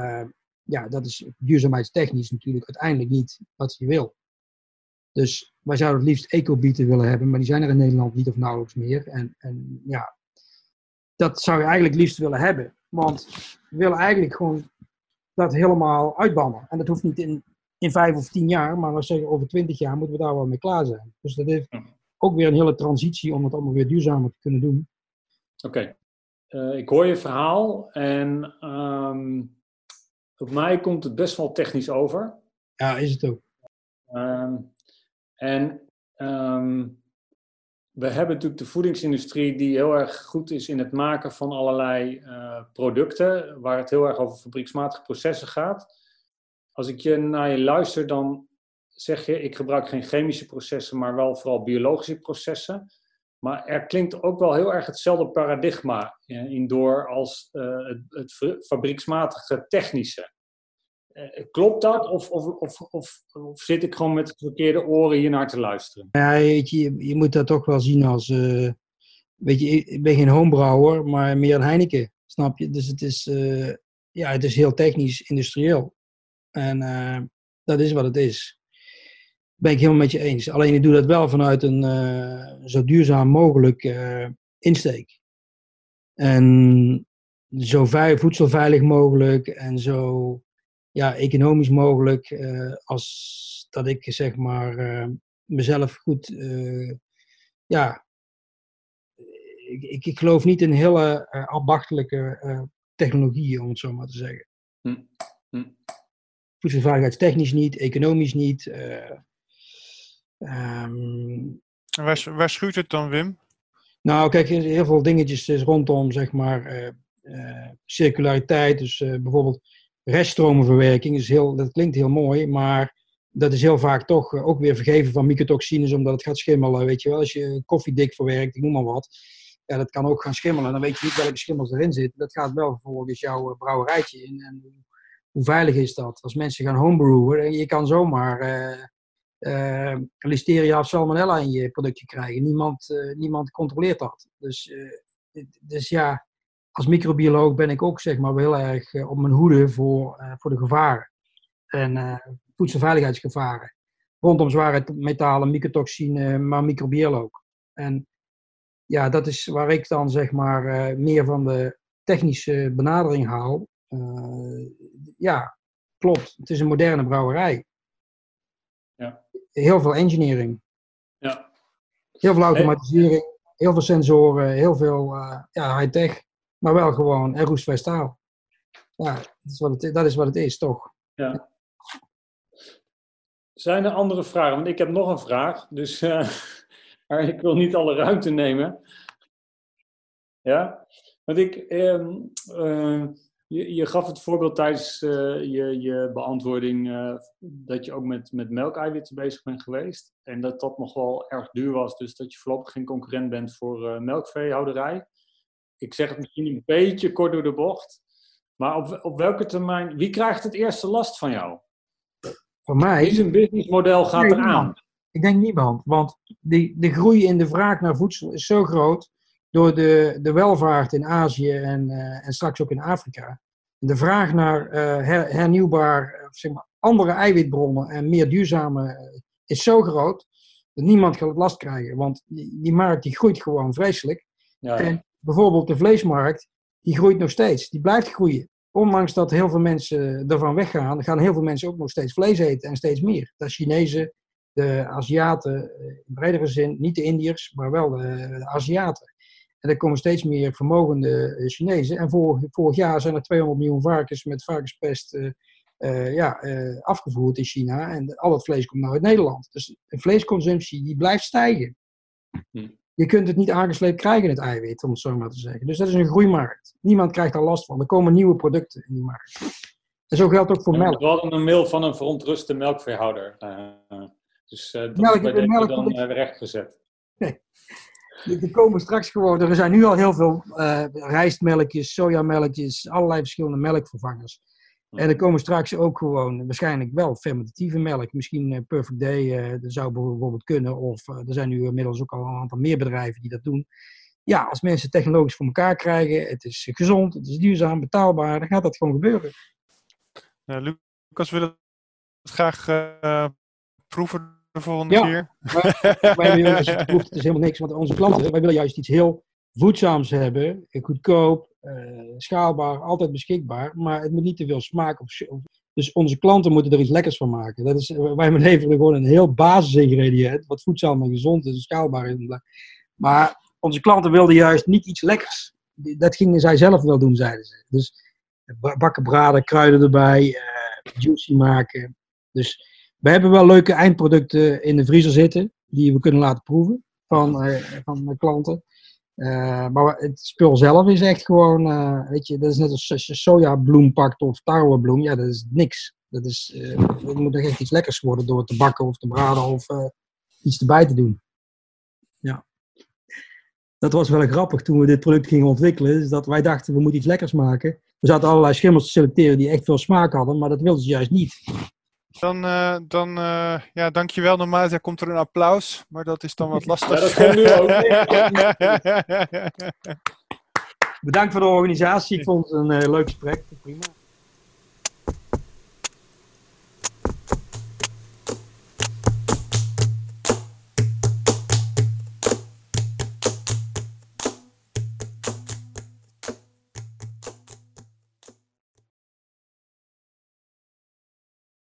ja, dat is duurzaamheidstechnisch natuurlijk uiteindelijk niet wat je wil. Dus wij zouden het liefst ecobieten willen hebben, maar die zijn er in Nederland niet of nauwelijks meer. En, en ja, dat zou je eigenlijk liefst willen hebben. Want we willen eigenlijk gewoon dat helemaal uitbannen. En dat hoeft niet in, in vijf of tien jaar, maar we zeggen over twintig jaar moeten we daar wel mee klaar zijn. Dus dat heeft Ja. ook weer een hele transitie om het allemaal weer duurzamer te kunnen doen. Oké, Eh, ik hoor je verhaal en ehm, op mij komt het best wel technisch over. Ja, is het ook. Ehm, en ehm, we hebben natuurlijk de voedingsindustrie die heel erg goed is in het maken van allerlei eh, producten, waar het heel erg over fabrieksmatige processen gaat. Als ik je naar je luister, dan zeg je, ik gebruik geen chemische processen, maar wel vooral biologische processen. Maar er klinkt ook wel heel erg hetzelfde paradigma eh, in door als eh, het, het fa- fabrieksmatige technische. Eh, klopt dat? Of, of, of, of, of zit ik gewoon met de verkeerde oren hier naar te luisteren? Ja, je, je, moet dat toch wel zien als. eh, weet je, ik- ben geen homebrouwer, maar meer een Heineken. Snap je? Dus het is, eh, ja, het is heel technisch, industrieel. En dat is wat het is. Ben ik helemaal met je eens. Alleen ik doe dat wel vanuit een zo duurzaam mogelijk insteek. En zo vei- voedselveilig mogelijk en zo ja, economisch mogelijk. eh, als dat ik zeg maar eh, mezelf goed. eh, ja, ik, ik, ik geloof niet in hele ambachtelijke eh, technologieën, om het zo maar te zeggen. Hm, hm. Voedselveiligheidstechnisch niet, economisch niet. eh, ehm, Waar, waar schuurt het dan, Wim? nou, kijk, er zijn heel veel dingetjes dus rondom, zeg maar, eh, eh, circulariteit. Dus eh, bijvoorbeeld reststromenverwerking. Is heel, dat klinkt heel mooi, maar dat is heel vaak toch eh, ook weer vergeven van mycotoxines, omdat het gaat schimmelen. Weet je wel, als je koffie dik verwerkt, ik noem maar wat. Ja, dat kan ook gaan schimmelen. Dan weet je niet welke schimmels erin zitten. Dat gaat wel vervolgens jouw eh, brouwerijtje in. En hoe, veilig is dat? Als mensen gaan homebrewen, en je kan zomaar eh, eh, listeria of salmonella in je productje krijgen. Niemand, eh, niemand controleert dat. Dus, eh, dus ja, als microbioloog ben ik ook zeg maar wel heel erg eh, op mijn hoede voor, eh, voor de gevaren. En eh, voedselveiligheidsgevaren. Rondom zware metalen, mycotoxine, maar microbieel ook. En ja, dat is waar ik dan zeg maar meer van de technische benadering haal. Ja, klopt. Het is een moderne brouwerij. Ja. Heel veel engineering. Ja. Heel veel automatisering, heel veel sensoren, heel veel ja, high-tech, maar wel gewoon en roestvrij staal. Ja, dat is, wat het, dat is wat het is, toch? Ja. Zijn er andere vragen? Want ik heb nog een vraag, dus eh, (laughs) maar ik wil niet alle ruimte nemen. Ja, want ik, ehm, eh, je, je gaf het voorbeeld tijdens eh, je, je beantwoording dat je ook met, met melkeiwitten bezig bent geweest. En dat dat nog wel erg duur was, dus dat je voorlopig geen concurrent bent voor eh, melkveehouderij. Ik zeg het misschien een beetje kort door de bocht. Maar op, op welke termijn, wie krijgt het eerste last van jou? Voor mij, Wie zijn businessmodel gaat Nee, eraan? niemand. ik denk niemand, want die, de groei in de vraag naar voedsel is zo groot door de, de welvaart in Azië en, eh, en straks ook in Afrika. De vraag naar her- hernieuwbaar, eh, zeg maar, andere eiwitbronnen en meer duurzame is zo groot dat niemand gaat last krijgen, want die, die markt die groeit gewoon vreselijk. Ja, En bijvoorbeeld de vleesmarkt, die groeit nog steeds. Die blijft groeien. Ondanks dat heel veel mensen ervan weggaan, gaan heel veel mensen ook nog steeds vlees eten en steeds meer. De Chinezen, de Aziaten, eh, in bredere zin, niet de Indiërs, maar wel de, Aziaten. En er komen steeds meer vermogende eh, Chinezen. En vorig, vorig jaar zijn er 200 miljoen varkens met varkenspest eh, ja, afgevoerd in China. En al dat vlees komt nou uit Nederland. Dus de vleesconsumptie die blijft stijgen. Hm. Je kunt het niet aangesleept krijgen, het eiwit, om het zo maar te zeggen. Dus dat is een groeimarkt. Niemand krijgt daar last van. Er komen nieuwe producten in die markt. En zo geldt ook voor En melk. We hadden een mail van een verontruste melkveehouder. eh, dus eh, dat Melk- is bij deze melk- dan uh, rechtgezet. Er komen straks gewoon, er zijn nu al heel veel eh, rijstmelkjes, sojamelkjes, allerlei verschillende melkvervangers. En er komen straks ook gewoon waarschijnlijk wel fermentatieve melk. Misschien uh, Perfect Day, uh, dat zou bijvoorbeeld kunnen. Of uh, er zijn nu inmiddels ook al een aantal meer bedrijven die dat doen. Ja, als mensen technologisch voor elkaar krijgen, het is gezond, het is duurzaam, betaalbaar, dan gaat dat gewoon gebeuren. Ja, Lucas wil het graag proeven de volgende ja, keer. Maar, wij willen, je (laughs) het is helemaal niks. Want onze klanten, wij willen juist iets heel voedzaams hebben, goedkoop, uh, schaalbaar, altijd beschikbaar, maar het moet niet te veel smaak of, dus onze klanten moeten er iets lekkers van maken. Dat is, wij leveren gewoon een heel basisingrediënt, wat voedzaam en gezond is en schaalbaar is. Maar onze klanten wilden juist niet iets lekkers. Dat gingen zij zelf wel doen, zeiden ze. Dus bakken braden, kruiden erbij, juicy maken. Dus we hebben wel leuke eindproducten in de vriezer zitten, die we kunnen laten proeven van, van klanten. Uh, maar het spul zelf is echt gewoon, uh, weet je, dat is net als je sojabloem pakt of tarwebloem. Ja, dat is niks. Dat is, het moet echt iets lekkers worden door te bakken of te braden of iets erbij te doen. Ja. Dat was wel grappig toen we dit product gingen ontwikkelen. Is dat wij dachten, we moeten iets lekkers maken. We zaten allerlei schimmels te selecteren die echt veel smaak hadden, maar dat wilden ze juist niet. Dan, uh, dan uh, ja, dankjewel. Normaal daar komt er een applaus, maar dat is dan wat lastig. Ja, dat komt nu ook. (laughs) Bedankt voor de organisatie. Ik vond het een uh, leuk gesprek. Prima.